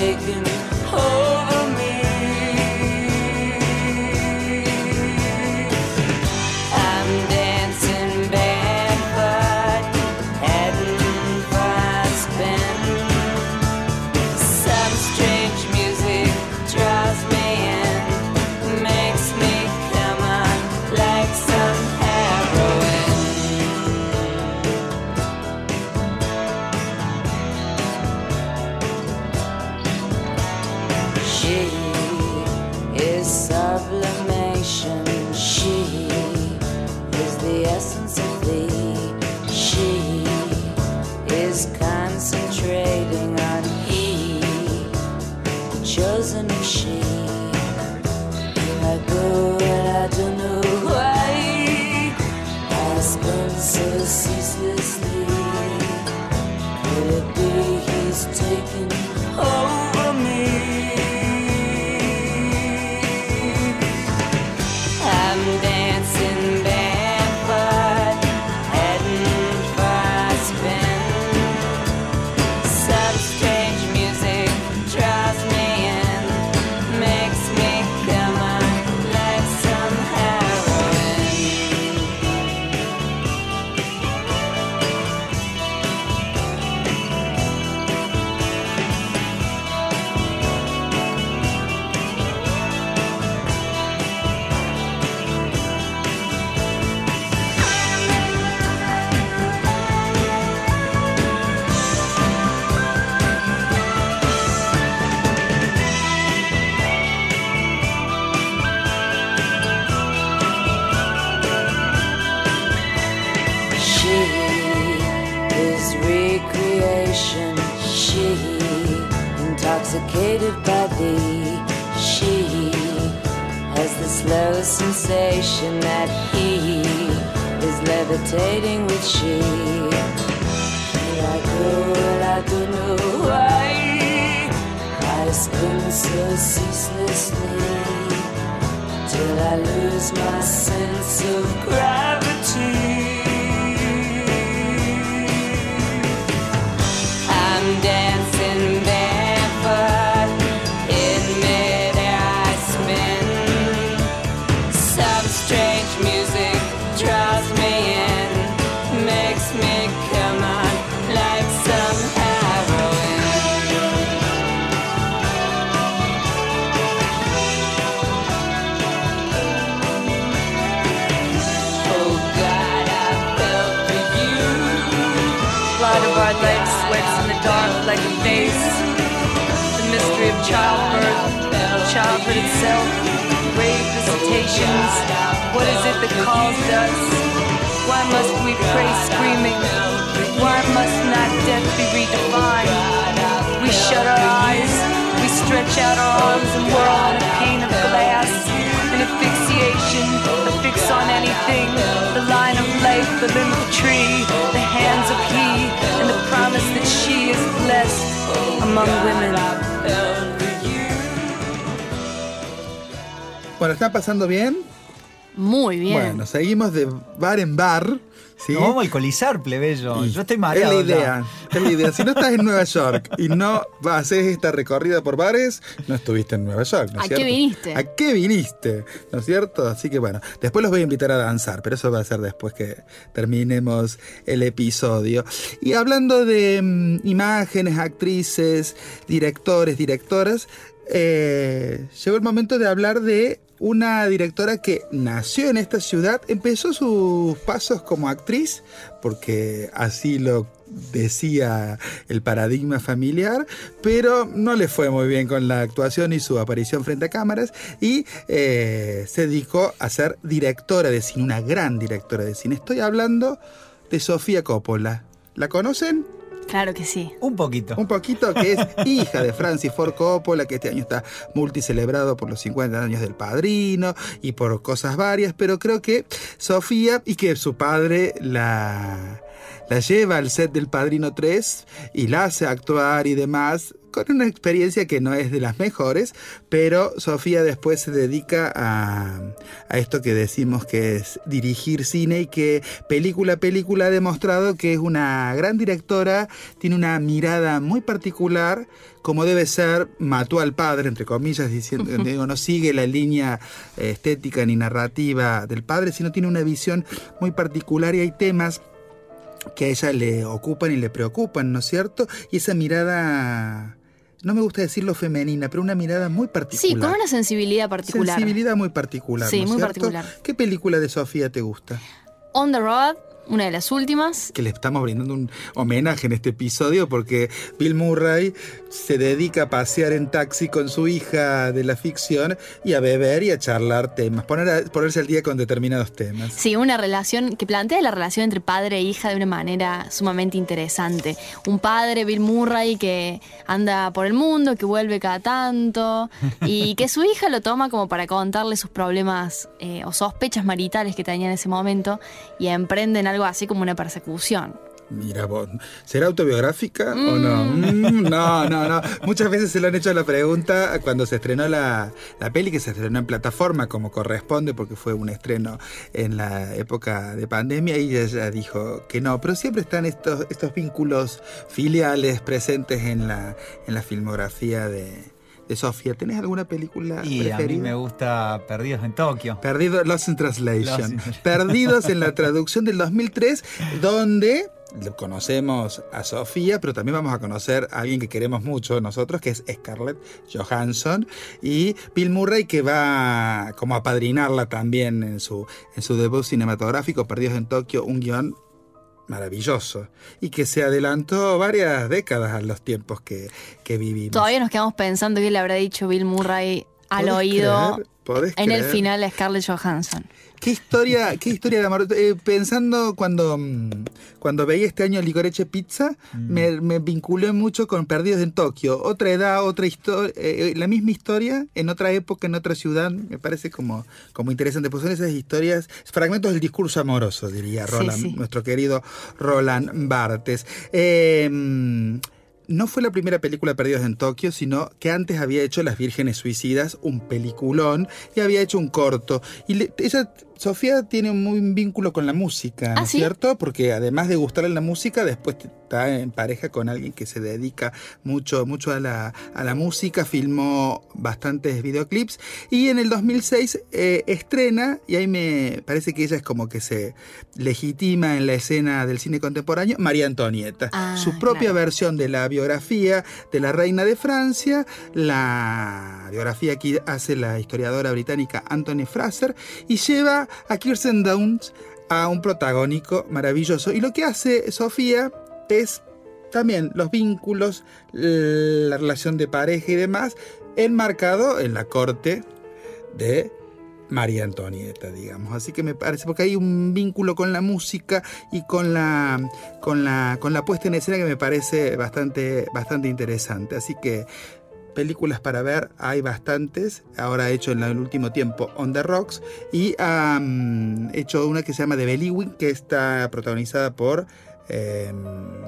taking childbirth, childhood itself, grave visitations. What is it that calls us? Why must we pray screaming? Why must not death be redefined? We shut our eyes, we stretch out our arms and whirl on a pane of glass. An asphyxiation, a fix on anything. The line of life, the limb of tree, the hands of he, and the promise that she is blessed among women. Bueno, ¿están pasando bien? Muy bien. Bueno, seguimos de bar en bar. ¿Sí? Nos vamos a alcoholizar, plebeyo. Y Yo estoy Es mareado. la ya. idea, es la idea. Si no estás en Nueva York y no vas a hacer esta recorrida por bares, no estuviste en Nueva York, ¿no es ¿A qué viniste? ¿A qué viniste? ¿No es cierto? Así que bueno, después los voy a invitar a danzar, pero eso va a ser después que terminemos el episodio. Y hablando de mm, imágenes, actrices, directores, directoras, eh, llegó el momento de hablar de una directora que nació en esta ciudad, empezó sus pasos como actriz, porque así lo decía el paradigma familiar, pero no le fue muy bien con la actuación y su aparición frente a cámaras y eh, se dedicó a ser directora de cine, una gran directora de cine. Estoy hablando de Sofía Coppola. ¿La conocen? Claro que sí. Un poquito. Un poquito, que es hija de Francis Ford Coppola, que este año está multicelebrado por los 50 años del padrino y por cosas varias, pero creo que Sofía y que su padre la, la lleva al set del Padrino 3 y la hace actuar y demás, con una experiencia que no es de las mejores, pero Sofía después se dedica a, a esto que decimos que es dirigir cine y que película a película ha demostrado que es una gran directora, tiene una mirada muy particular, como debe ser, mató al padre, entre comillas, diciendo, digo, no sigue la línea estética ni narrativa del padre, sino tiene una visión muy particular y hay temas que a ella le ocupan y le preocupan, ¿no es cierto? Y esa mirada, no me gusta decirlo femenina, pero una mirada muy particular. Sí, con una sensibilidad particular. Sensibilidad muy particular. Sí, ¿no es muy cierto? particular. ¿Qué película de Sofía te gusta? On the Road, una de las últimas. Que le estamos brindando un homenaje en este episodio porque Bill Murray se dedica a pasear en taxi con su hija de la ficción y a beber y a charlar temas, poner a- ponerse al día con determinados temas. Sí, una relación que plantea la relación entre padre e hija de una manera sumamente interesante. Un padre, Bill Murray, que anda por el mundo, que vuelve cada tanto, y que su hija lo toma como para contarle sus problemas eh, o sospechas maritales que tenía en ese momento y emprenden algo así como una persecución. Mira vos, ¿será autobiográfica o no? Mm, no, no, no. Muchas veces se le han hecho la pregunta cuando se estrenó la, la peli, que se estrenó en plataforma como corresponde, porque fue un estreno en la época de pandemia, y ella dijo que no. Pero siempre están estos, estos vínculos filiales presentes en la, en la filmografía de Sofía. ¿Tenés alguna película Y a mí preferida? me gusta Perdidos en Tokio. Perdido, Lost in Translation. Lost in- Perdidos en la traducción del 2003, donde conocemos a Sofía, pero también vamos a conocer a alguien que queremos mucho nosotros, que es Scarlett Johansson, y Bill Murray, que va como a padrinarla también en su, en su debut cinematográfico, Perdidos en Tokio, un guion maravilloso y que se adelantó varias décadas a los tiempos que, que vivimos. Todavía nos quedamos pensando qué le habrá dicho Bill Murray al ¿Podés oído en el final a Scarlett Johansson. ¿Qué historia, qué historia de amor? Eh, pensando cuando mm, cuando veía este año Licoreche Pizza, Mm. me, me vinculé mucho con Perdidos en Tokio. Otra edad, otra historia, la misma historia, en otra época, en otra ciudad, me parece como, como interesante. Pues son esas historias, fragmentos del discurso amoroso, diría Roland, sí. nuestro querido Roland Barthes. Eh, no fue la primera película Perdidos en Tokio, sino que antes había hecho Las Vírgenes Suicidas, un peliculón, y había hecho un corto. Y le- ella, Sofía tiene un muy vínculo con la música, ¿no ¿Ah, sí? cierto? Porque además de gustarle la música, después está en pareja con alguien que se dedica mucho, mucho a la, a la música, filmó bastantes videoclips y en el 2006 eh, estrena, y ahí me parece que ella es como que se legitima en la escena del cine contemporáneo, María Antonieta, Ah, su propia claro. versión de la biografía de la reina de Francia, la biografía que hace la historiadora británica Anthony Fraser, y lleva a Kirsten Dunst a un protagónico maravilloso. Y lo que hace Sofía es también los vínculos, la relación de pareja y demás, enmarcado en la corte de María Antonieta, digamos. Así que me parece, porque hay un vínculo con la música y con la, con la, con la puesta en escena que me parece bastante, bastante interesante. Así que películas para ver hay bastantes. Ahora ha hecho en el último tiempo On the Rocks y ha mm, hecho una que se llama The Bellywin, que está protagonizada por eh,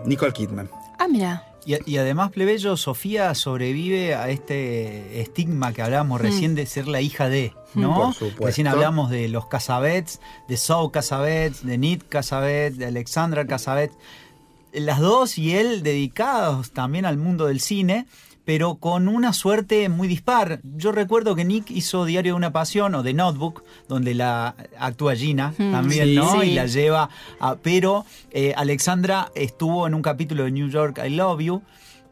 Nicole Kidman. Ah, mira. Y, y además, plebeyo, Sofía sobrevive a este estigma que hablábamos Mm. recién de ser la hija de, ¿no? Por supuesto. Recién hablamos de los Casabets, de Zoe Casabets, de Nit Casabet, de Alexandra Casabet. Las dos y él dedicados también al mundo del cine, pero con una suerte muy dispar. Yo recuerdo que Nick hizo Diario de una Pasión o The Notebook, donde la actúa Gina Mm, también, sí. ¿no? Sí. Y la lleva a... Pero eh, Alexandra estuvo en un capítulo de New York, I Love You,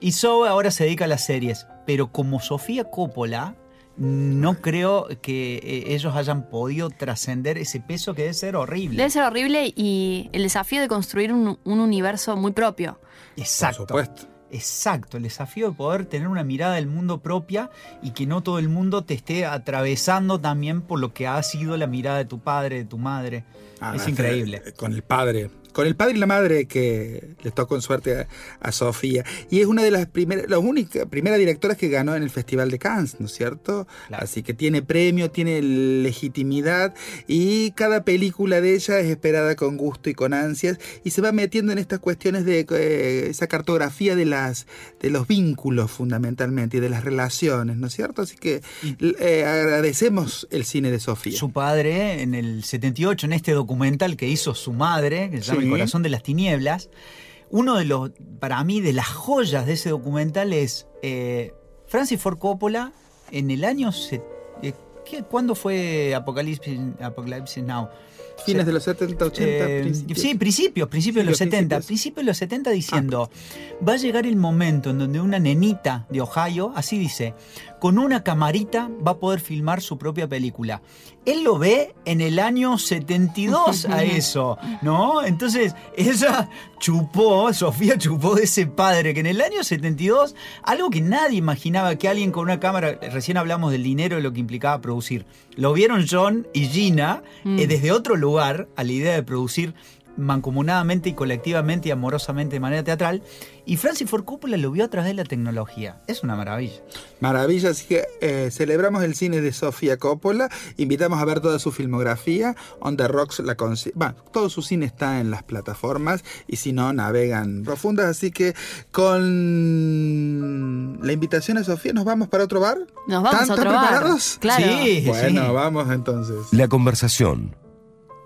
y Zoe ahora se dedica a las series. Pero como Sofía Coppola, no creo que eh, ellos hayan podido trascender ese peso que debe ser horrible. Debe ser horrible y el desafío de construir un, un universo muy propio. Exacto. Por supuesto. Exacto, el desafío de poder tener una mirada del mundo propia y que no todo el mundo te esté atravesando también por lo que ha sido la mirada de tu padre, de tu madre. Ah, es increíble. eh, Con el padre. Con el padre y la madre que le tocó en suerte a, a Sofía. Y es una de las primeras, las únicas, primeras directoras que ganó en el Festival de Cannes, ¿no es cierto? Claro. Así que tiene premio, tiene legitimidad y cada película de ella es esperada con gusto y con ansias y se va metiendo en estas cuestiones de eh, esa cartografía de las de los vínculos fundamentalmente y de las relaciones, ¿no es cierto? Así que eh, agradecemos el cine de Sofía. Su padre en el 78, en este documental que hizo su madre, que se llama Sí. El corazón de las tinieblas, uno de los, para mí, de las joyas de ese documental es eh, Francis Ford Coppola en el año... se- eh, ¿qué- ¿Cuándo fue Apocalipsis, Apocalipsis Now? Fines de los 70, 80, Eh, principios. Sí, principios, principios de los Sí, los 70. principios. Principios de los 70 diciendo, va a llegar el momento en donde una nenita de Ohio, así dice, con una camarita va a poder filmar su propia película. Él lo ve en el año 72 a eso, ¿no? Entonces, ella chupó, Sofía chupó de ese padre que en el año 72, algo que nadie imaginaba que alguien con una cámara, recién hablamos del dinero y lo que implicaba producir, lo vieron John y Gina eh, desde otro lugar a la idea de producir mancomunadamente y colectivamente y amorosamente de manera teatral. Y Francis Ford Coppola lo vio a través de la tecnología. Es una maravilla. Maravilla, así que eh, celebramos el cine de Sofía Coppola, invitamos a ver toda su filmografía, On the Rocks la consi- bueno, todo su cine está en las plataformas y si no navegan profundas, así que con la invitación a Sofía nos vamos para otro bar. Nos vamos ¿Están- a otro están bar. preparados? Claro. Sí, Bueno, sí. vamos entonces. La conversación.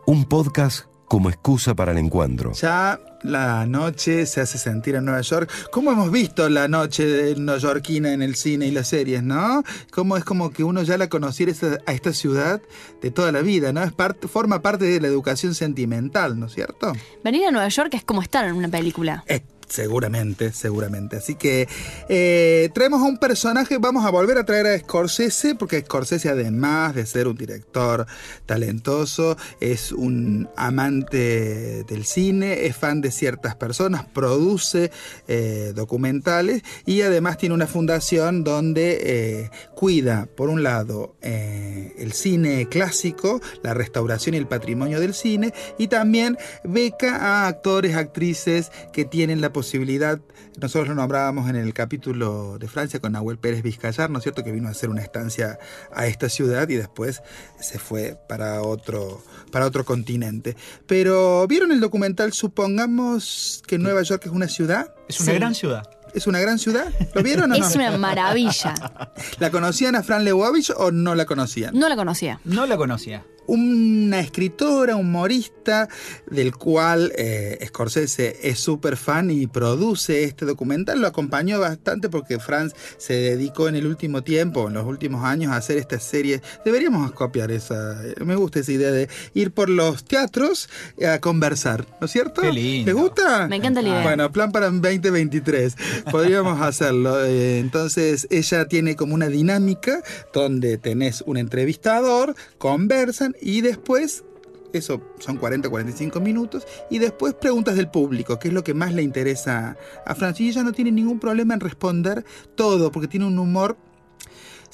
Un podcast como excusa para el encuentro. Ya la noche se hace sentir en Nueva York. ¿Cómo hemos visto la noche neoyorquina en el cine y las series, no? Cómo es como que uno ya la conociera a esta ciudad de toda la vida, ¿no? Es parte, forma parte de la educación sentimental, ¿no es cierto? Venir a Nueva York es como estar en una película. Es Seguramente, seguramente. Así que eh, traemos a un personaje, vamos a volver a traer a Scorsese, porque Scorsese además de ser un director talentoso, es un amante del cine, es fan de ciertas personas, produce eh, documentales y además tiene una fundación donde eh, cuida, por un lado, el cine clásico, la restauración y el patrimonio del cine, y también beca a actores, actrices que tienen la posibilidad, nosotros lo nombrábamos en el capítulo de Francia con Nahuel Pérez Vizcayar, ¿no es cierto?, que vino a hacer una estancia a esta ciudad y después se fue para otro, para otro continente. Pero, ¿vieron el documental Supongamos que Nueva York es una ciudad? Es una Sí. gran ciudad. ¿Es una gran ciudad? ¿Lo vieron o no? Es una maravilla. ¿La conocían a Fran Lebowitz o no la conocían? No la conocía. No la conocía. Una escritora, humorista, del cual eh, Scorsese es súper fan y produce este documental. Lo acompañó bastante porque Franz se dedicó en el último tiempo, en los últimos años, a hacer esta serie. Deberíamos copiar esa. Me gusta esa idea de ir por los teatros a conversar, ¿no es cierto? Qué lindo. ¿Les gusta? Me encanta la idea. Bueno, plan para 2023. Podríamos hacerlo. Eh, Entonces, ella tiene como una dinámica donde tenés un entrevistador, conversan y después. Eso son 40, 45 minutos. Y después preguntas del público, que es lo que más le interesa a Francia. Y ella no tiene ningún problema en responder todo, porque tiene un humor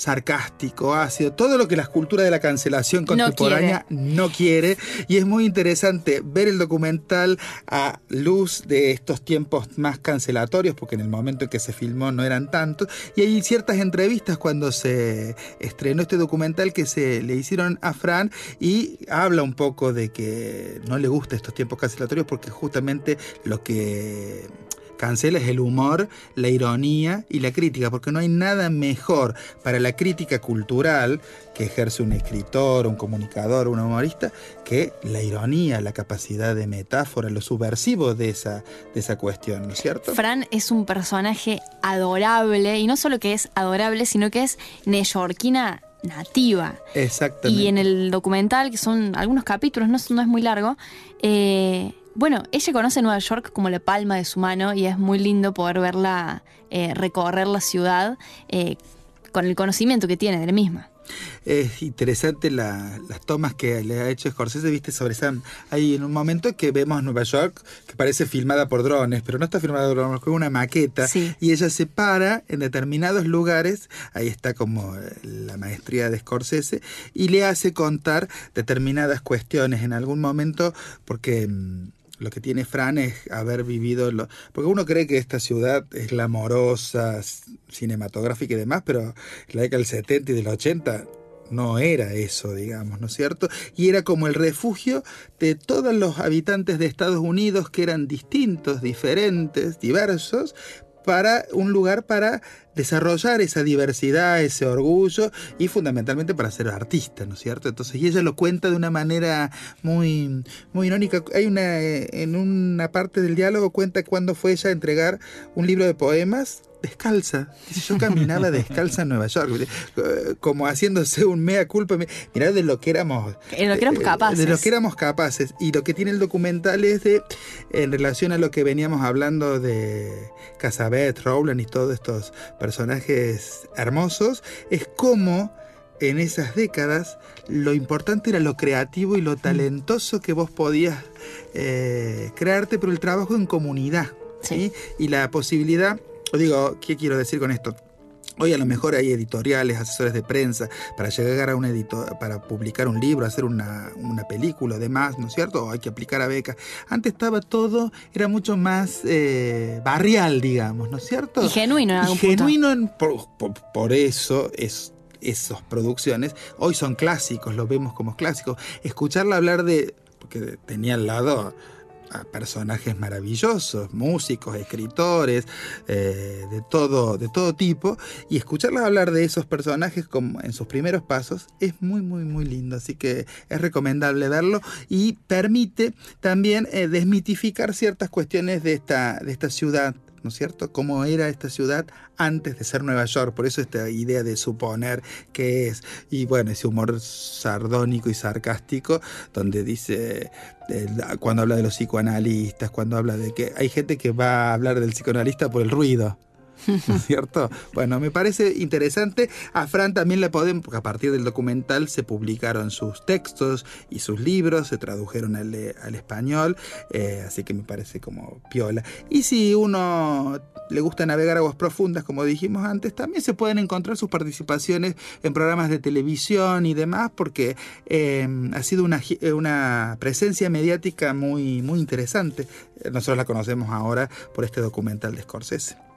sarcástico, ácido, todo lo que la cultura de la cancelación No contemporánea no quiere. Y es muy interesante ver el documental a luz de estos tiempos más cancelatorios, porque en el momento en que se filmó no eran tantos. Y hay ciertas entrevistas cuando se estrenó este documental que se le hicieron a Fran y habla un poco de que no le gusta estos tiempos cancelatorios porque justamente lo que cancela es el humor, la ironía y la crítica, porque no hay nada mejor para la crítica cultural que ejerce un escritor, un comunicador, un humorista, que la ironía, la capacidad de metáfora, lo subversivo de esa, de esa cuestión, ¿no es cierto? Fran es un personaje adorable, y no solo que es adorable, sino que es neoyorquina nativa. Exactamente. Y en el documental, que son algunos capítulos, no, es- no es muy largo, eh, bueno, ella conoce Nueva York como la palma de su mano y es muy lindo poder verla eh, recorrer la ciudad eh, con el conocimiento que tiene de la misma. Es interesante la- las tomas que le ha hecho Scorsese, viste, sobre Sam. Hay en un momento que vemos Nueva York que parece filmada por drones, pero no está filmada por drones, es una maqueta. Sí. Y ella se para en determinados lugares, ahí está como eh, la maestría de Scorsese, y le hace contar determinadas cuestiones en algún momento, porque... lo que tiene Fran es haber vivido, lo, porque uno cree que esta ciudad es glamorosa, cinematográfica y demás, pero la década del 70 y del 80 no era eso, digamos, ¿no es cierto? Y era como el refugio de todos los habitantes de Estados Unidos que eran distintos, diferentes, diversos, para un lugar para desarrollar esa diversidad, ese orgullo y fundamentalmente para ser artista, ¿no es cierto? Entonces, y ella lo cuenta de una manera muy, muy irónica. Hay una, eh, en una parte del diálogo cuenta cuando fue ella a entregar un libro de poemas descalza. Yo caminaba descalza en Nueva York, eh, como haciéndose un mea culpa. Mirá de lo que éramos En lo que éramos eh, capaces. De lo que éramos capaces. Y lo que tiene el documental es de, en relación a lo que veníamos hablando de Casabet, Rowland y todos estos personajes hermosos, es cómo en esas décadas lo importante era lo creativo y lo talentoso que vos podías eh, crearte, pero el trabajo en comunidad. ¿sí? Y la posibilidad, digo, ¿qué quiero decir con esto? Hoy a lo mejor hay editoriales, asesores de prensa para llegar a un editor, para publicar un libro, hacer una, una película, demás, ¿no es cierto? O hay que aplicar a becas. Antes estaba todo, era mucho más eh, barrial, digamos, ¿no es cierto? Y genuino en Y algún punto. genuino en- por, por- por eso es esas producciones hoy son clásicos, los vemos como clásicos. Escucharla hablar de, porque tenía al lado a personajes maravillosos, músicos, escritores, eh, de todo, de todo tipo, y escucharlas hablar de esos personajes como en sus primeros pasos es muy, muy, muy lindo. Así que es recomendable verlo y permite también eh, desmitificar ciertas cuestiones de esta, de esta ciudad ¿no es cierto? Cómo era esta ciudad antes de ser Nueva York, por eso esta idea de suponer que es, y bueno, ese humor sardónico y sarcástico, donde dice, cuando habla de los psicoanalistas, cuando habla de que hay gente que va a hablar del psicoanalista por el ruido, ¿no es cierto? Bueno, me parece interesante. A Fran también le podemos, porque a partir del documental se publicaron sus textos y sus libros, se tradujeron al, al español, eh, así que me parece como piola. Y si uno le gusta navegar aguas profundas, como dijimos antes, también se pueden encontrar sus participaciones en programas de televisión y demás, porque eh, ha sido una, eh, una presencia mediática muy, muy interesante. Eh, Nosotros la conocemos ahora por este documental de Scorsese.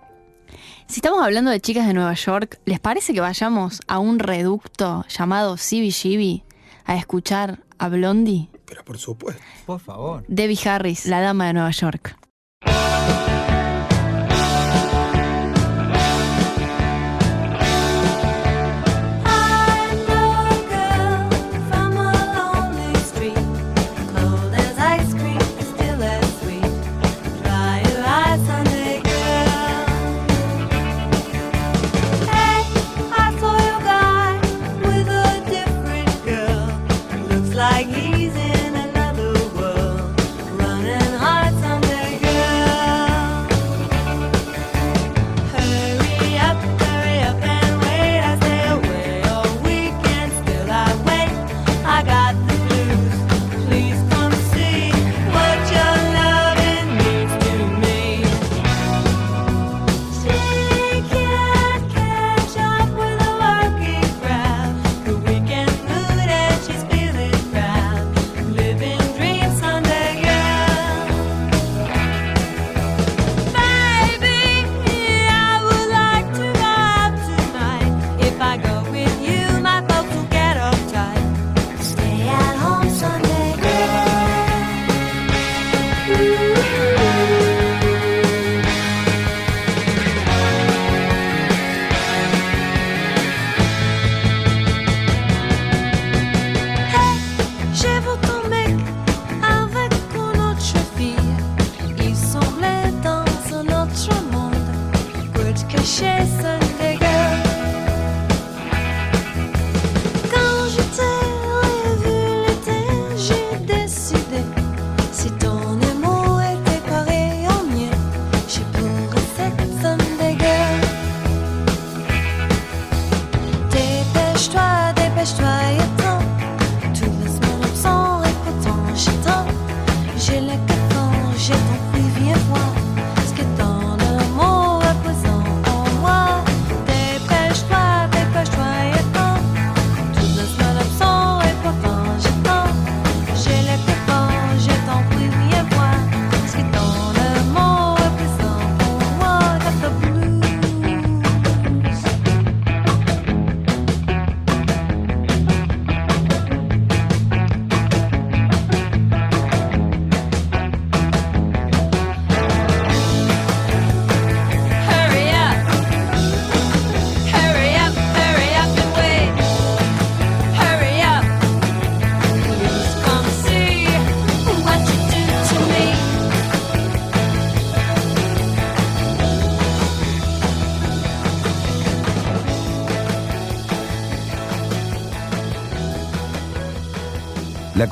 Si estamos hablando de chicas de Nueva York, ¿les parece que vayamos a un reducto llamado CBGB a escuchar a Blondie? Pero por supuesto. Por favor. Debbie Harris, la dama de Nueva York.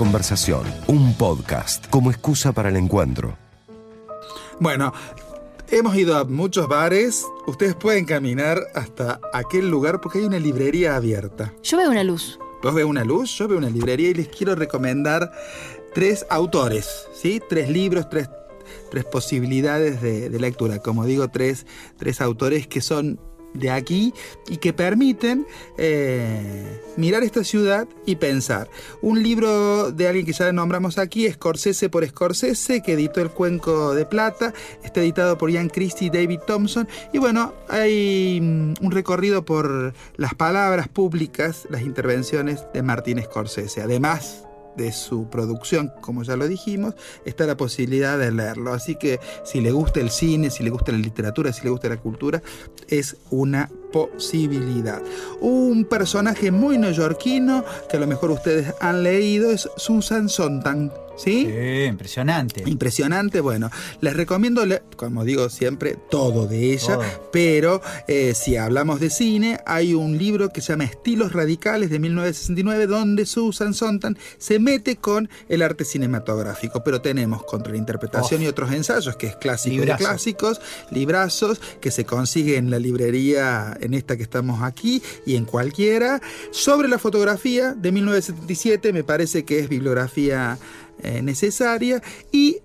Conversación, un podcast como excusa para el encuentro. Bueno, hemos ido a muchos bares. Ustedes pueden caminar hasta aquel lugar porque hay una librería abierta. Yo veo una luz. Vos ves una luz, yo veo una librería y les quiero recomendar tres autores, ¿sí? Tres libros, tres, tres posibilidades de, de lectura. Como digo, tres, tres autores que son de aquí y que permiten eh, mirar esta ciudad y pensar. Un libro de alguien que ya nombramos aquí, Scorsese por Scorsese, que editó El Cuenco de Plata, está editado por Ian Christie y David Thompson. Y bueno, hay mm, un recorrido por las palabras públicas, las intervenciones de Martín Scorsese. Además de su producción, como ya lo dijimos, está la posibilidad de leerlo. Así que si le gusta el cine, si le gusta la literatura, si le gusta la cultura, es una posibilidad. Un personaje muy neoyorquino que a lo mejor ustedes han leído es Susan Sontag. ¿Sí? Sí, impresionante. Impresionante, bueno, les recomiendo, como digo siempre, todo de ella, pero eh, si hablamos de cine, hay un libro que se llama Estilos Radicales de 1969, donde Susan Sontag se mete con el arte cinematográfico, pero tenemos contra la interpretación Oh. y otros ensayos, que es clásico Librazo. de clásicos, librazos, que se consigue en la librería, en esta que estamos aquí y en cualquiera. Sobre la fotografía de 1977, me parece que es bibliografía eh, necesaria y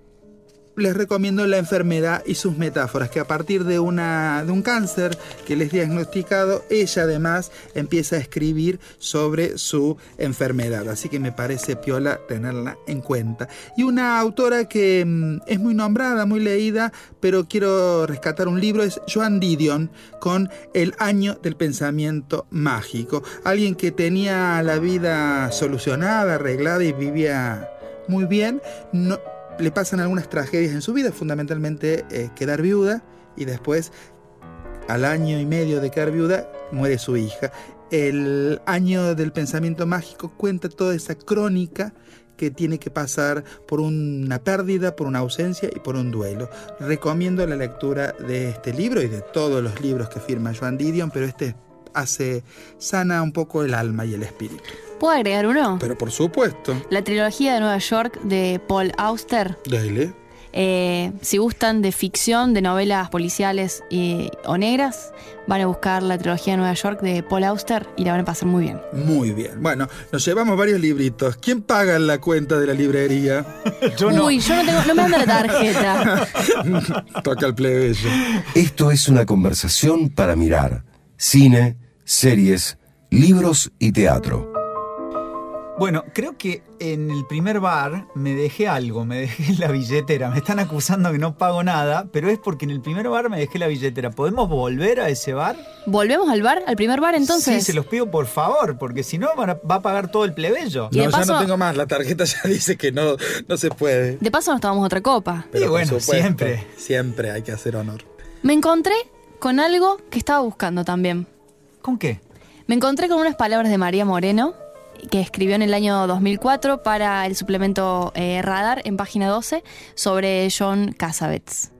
les recomiendo La enfermedad y sus metáforas, que a partir de, una, de un cáncer que les diagnosticado, ella además empieza a escribir sobre su enfermedad. Así que me parece piola tenerla en cuenta. Y una autora que mm, es muy nombrada, muy leída, pero quiero rescatar un libro, es Joan Didion, con El año del pensamiento mágico. Alguien que tenía la vida solucionada, arreglada y vivía muy bien. No, le pasan algunas tragedias en su vida, fundamentalmente eh, quedar viuda y después, al año y medio de quedar viuda, muere su hija. El año del pensamiento mágico cuenta toda esa crónica que tiene que pasar por una pérdida, por una ausencia y por un duelo. Recomiendo la lectura de este libro y de todos los libros que firma Joan Didion, pero este hace sana un poco el alma y el espíritu. ¿Puedo agregar uno? Pero por supuesto, La trilogía de Nueva York de Paul Auster. dale. Eh, si gustan de ficción, de novelas policiales eh, o negras, van a buscar la trilogía de Nueva York de Paul Auster y la van a pasar muy bien. Muy bien. Bueno, nos llevamos varios libritos. ¿Quién paga la cuenta de la librería? Yo no. Uy, yo no tengo, no me anda la tarjeta. Toca el plebeyo. Esto es una conversación para mirar cine, series, libros y teatro. Bueno, creo que en el primer bar me dejé algo, me dejé la billetera. Me están acusando que no pago nada, pero es porque en el primer bar me dejé la billetera. ¿Podemos volver a ese bar? ¿Volvemos al bar? ¿Al primer bar entonces? Sí, se los pido por favor, porque si no va a pagar todo el plebeyo. Y no, ya paso- no tengo más. La tarjeta ya dice que no, no se puede. De paso nos tomamos otra copa. Y por bueno, siempre. Siempre hay que hacer honor. Me encontré con algo que estaba buscando también. ¿Con qué? Me encontré con unas palabras de María Moreno, que escribió en el año 2004 para el suplemento eh, Radar en página 12 sobre John Cassavetes.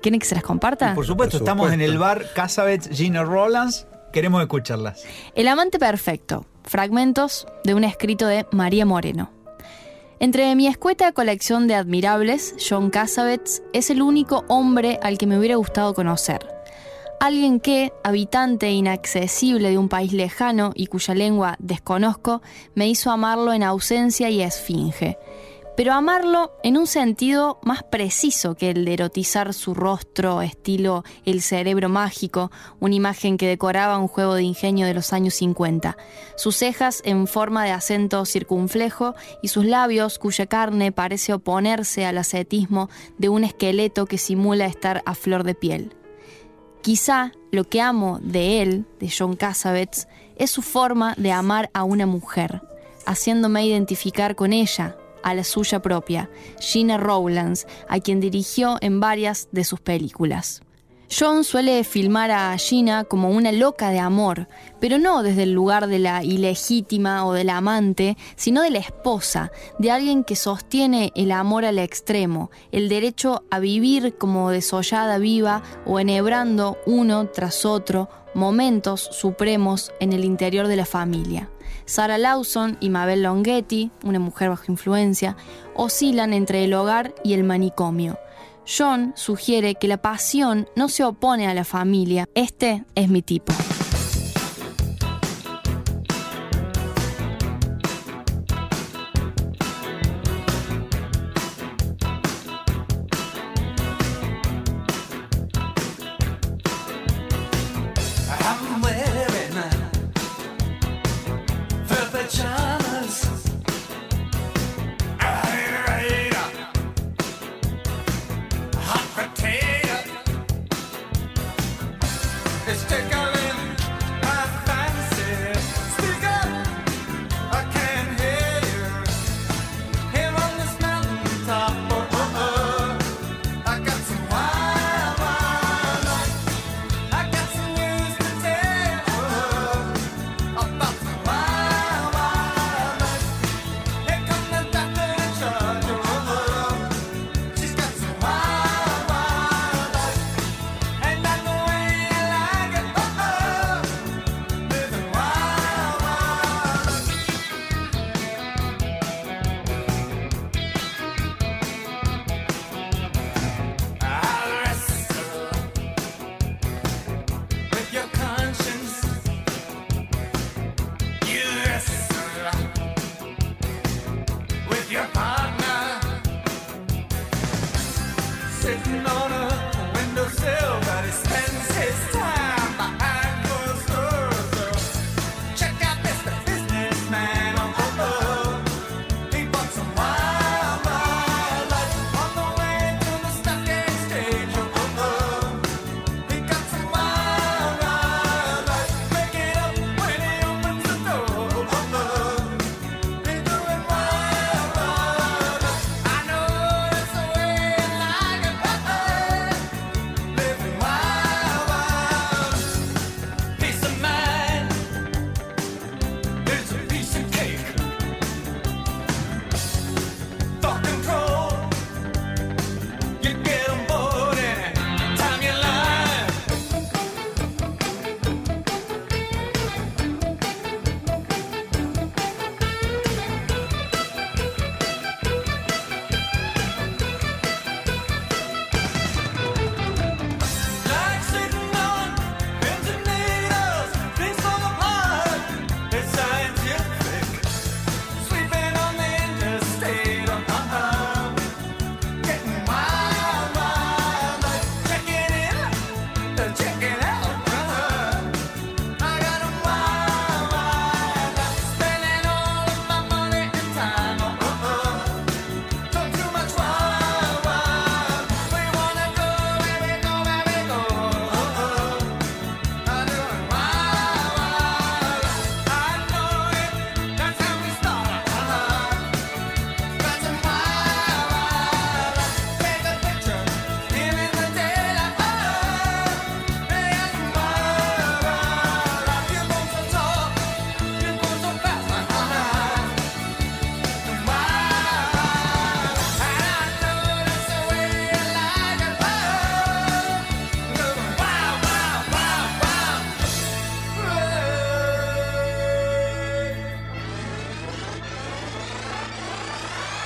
¿Quieren que se las comparta? Por supuesto, Por estamos en el bar Casabets Gina Rollins. Queremos escucharlas. El amante perfecto. Fragmentos de un escrito de María Moreno. Entre mi escueta colección de admirables, John Cassavetes es el único hombre al que me hubiera gustado conocer. Alguien que, habitante inaccesible de un país lejano y cuya lengua desconozco, me hizo amarlo en ausencia y esfinge. Pero amarlo en un sentido más preciso que el de erotizar su rostro, estilo el cerebro mágico, una imagen que decoraba un juego de ingenio de los años 50. Sus cejas en forma de acento circunflejo y sus labios cuya carne parece oponerse al ascetismo de un esqueleto que simula estar a flor de piel. Quizá lo que amo de él, de John Cassavetes, es su forma de amar a una mujer, haciéndome identificar con ella, a la suya propia, Gina Rowlands, a quien dirigió en varias de sus películas. John suele filmar a Gina como una loca de amor, pero no desde el lugar de la ilegítima o de la amante, sino de la esposa, de alguien que sostiene el amor al extremo, el derecho a vivir como desollada viva o enhebrando uno tras otro momentos supremos en el interior de la familia. Sarah Lawson y Mabel Longhetti, una mujer bajo influencia, oscilan entre el hogar y el manicomio. John sugiere que la pasión no se opone a la familia. Este es mi tipo.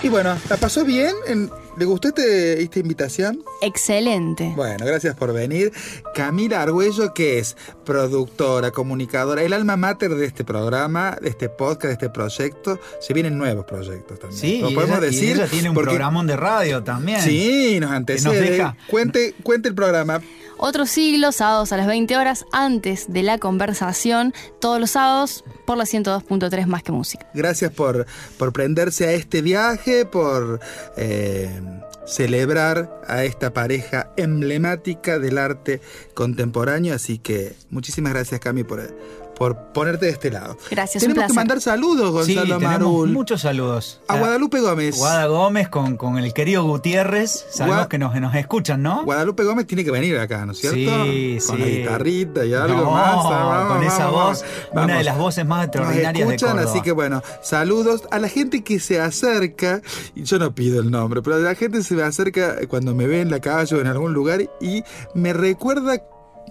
Y bueno, ¿la pasó bien? En- ¿Le gustó este- esta invitación? Excelente. Bueno, gracias por venir. Camila Argüello, que es productora, comunicadora, el alma mater de este programa, de este podcast, de este proyecto. Se vienen nuevos proyectos también. Sí, Lo y podemos ella, y decir. ella tiene un porque- programón de radio también. Sí, nos antecede. deja- Cuente, cuente el programa. Otro siglo, sábados a las 20 horas, antes de la conversación, todos los sábados por la 102.3 más que música. Gracias por, por prenderse a este viaje, por eh, celebrar a esta pareja emblemática del arte contemporáneo. Así que muchísimas gracias, Cami, por, por ponerte de este lado. Gracias, un Tenemos que placer. mandar saludos, Sí, Gonzalo tenemos Marul. muchos saludos. A Guadalupe Gómez. Guada Gómez con, con el querido Gutiérrez. Sabemos Gua- que nos, nos escuchan, ¿no? Guadalupe Gómez tiene que venir acá, ¿no es cierto? Sí, Con sí. la guitarrita y algo No, más. Ah, vamos, con esa vamos, voz, vamos. una de las voces más Nos extraordinarias de escuchan, Córdoba. así que bueno, saludos a la gente que se acerca, y yo no pido el nombre, pero la gente se me acerca cuando me ve en la calle o en algún lugar y me recuerda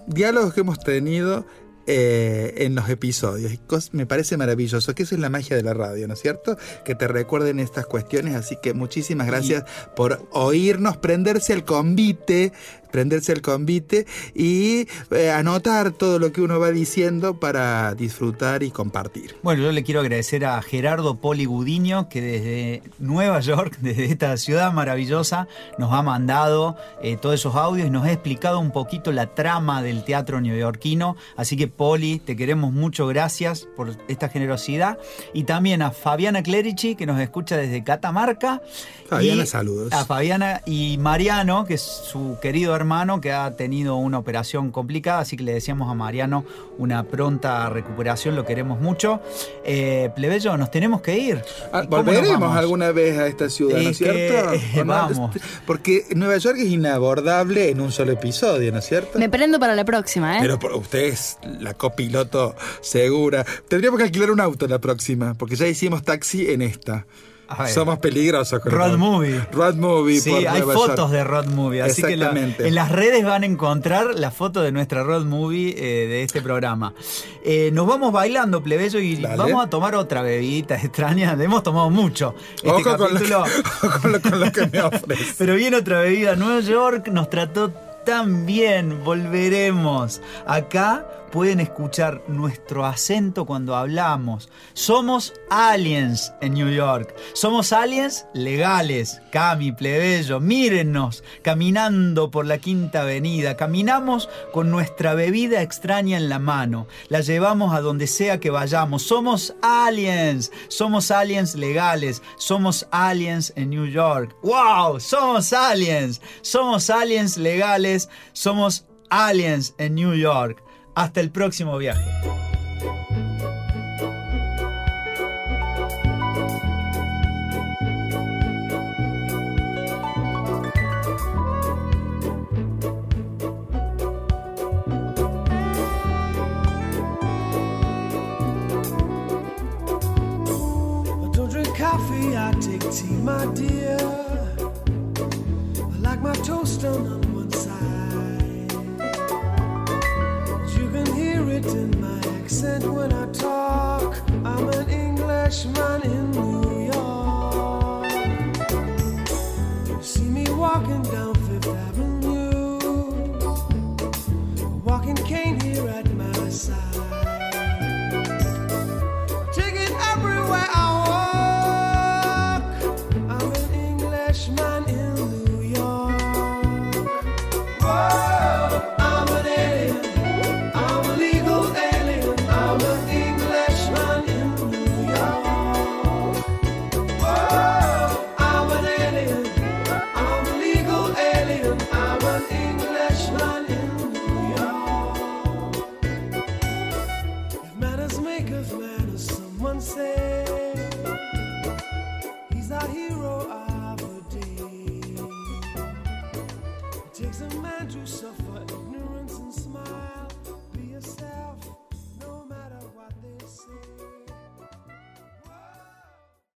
diálogos que hemos tenido eh, en los episodios. Y me parece maravilloso, que eso es la magia de la radio, ¿no es cierto? Que te recuerden estas cuestiones, así que muchísimas gracias por oírnos, prenderse al convite, prenderse al convite y eh, anotar todo lo que uno va diciendo para disfrutar y compartir. Bueno, yo le quiero agradecer a Gerardo Poli Gudiño, que desde Nueva York, desde esta ciudad maravillosa, nos ha mandado eh, todos esos audios y nos ha explicado un poquito la trama del teatro neoyorquino. Así que, Poli, te queremos mucho, gracias por esta generosidad. Y también a Fabiana Clerici, que nos escucha desde Catamarca. Fabiana, Y saludos. A Fabiana y Mariano, que es su querido hermano, que ha tenido una operación complicada, así que le deseamos a Mariano una pronta recuperación, lo queremos mucho. Eh, plebeyo, nos tenemos que ir. Ah, ¿Y cómo nos Volveremos alguna vez a esta ciudad, ¿no es que, cierto? eh, vamos. Porque Nueva York es inabordable en un solo episodio, ¿no es cierto? Me prendo para la próxima, ¿eh? Pero por- usted es la copiloto segura. Tendríamos que alquilar un auto la próxima, porque ya hicimos taxi en esta. Peligrosos con Road el- movie. Road movie. Sí, por hay Nueva fotos York. de Road Movie, así que la- en las redes van a encontrar la foto de nuestra Road Movie eh, de este programa. Eh, nos vamos bailando, plebeyo, y Dale. vamos a tomar otra bebidita extraña. Hemos tomado mucho. Este Ojo con lo, que, capítulo. con lo- con lo que me ofrece. Pero viene otra bebida. Nueva York nos trató tan bien. Volveremos. Acá pueden escuchar nuestro acento cuando hablamos. Somos aliens en New York. Somos aliens legales. Cami, plebeyo, mírennos caminando por la Quinta Avenida. Caminamos con nuestra bebida extraña en la mano. La llevamos a donde sea que vayamos. Somos aliens. Somos aliens legales. Somos aliens en New York. ¡Wow! Somos aliens. Somos aliens legales. Somos aliens en New York. Hasta el próximo viaje. Coffee, I take my dear. I like my toast done on one side. In my accent when I talk. I'm an Englishman in New York. You see me walking down Fifth Avenue, walking cane here at my side.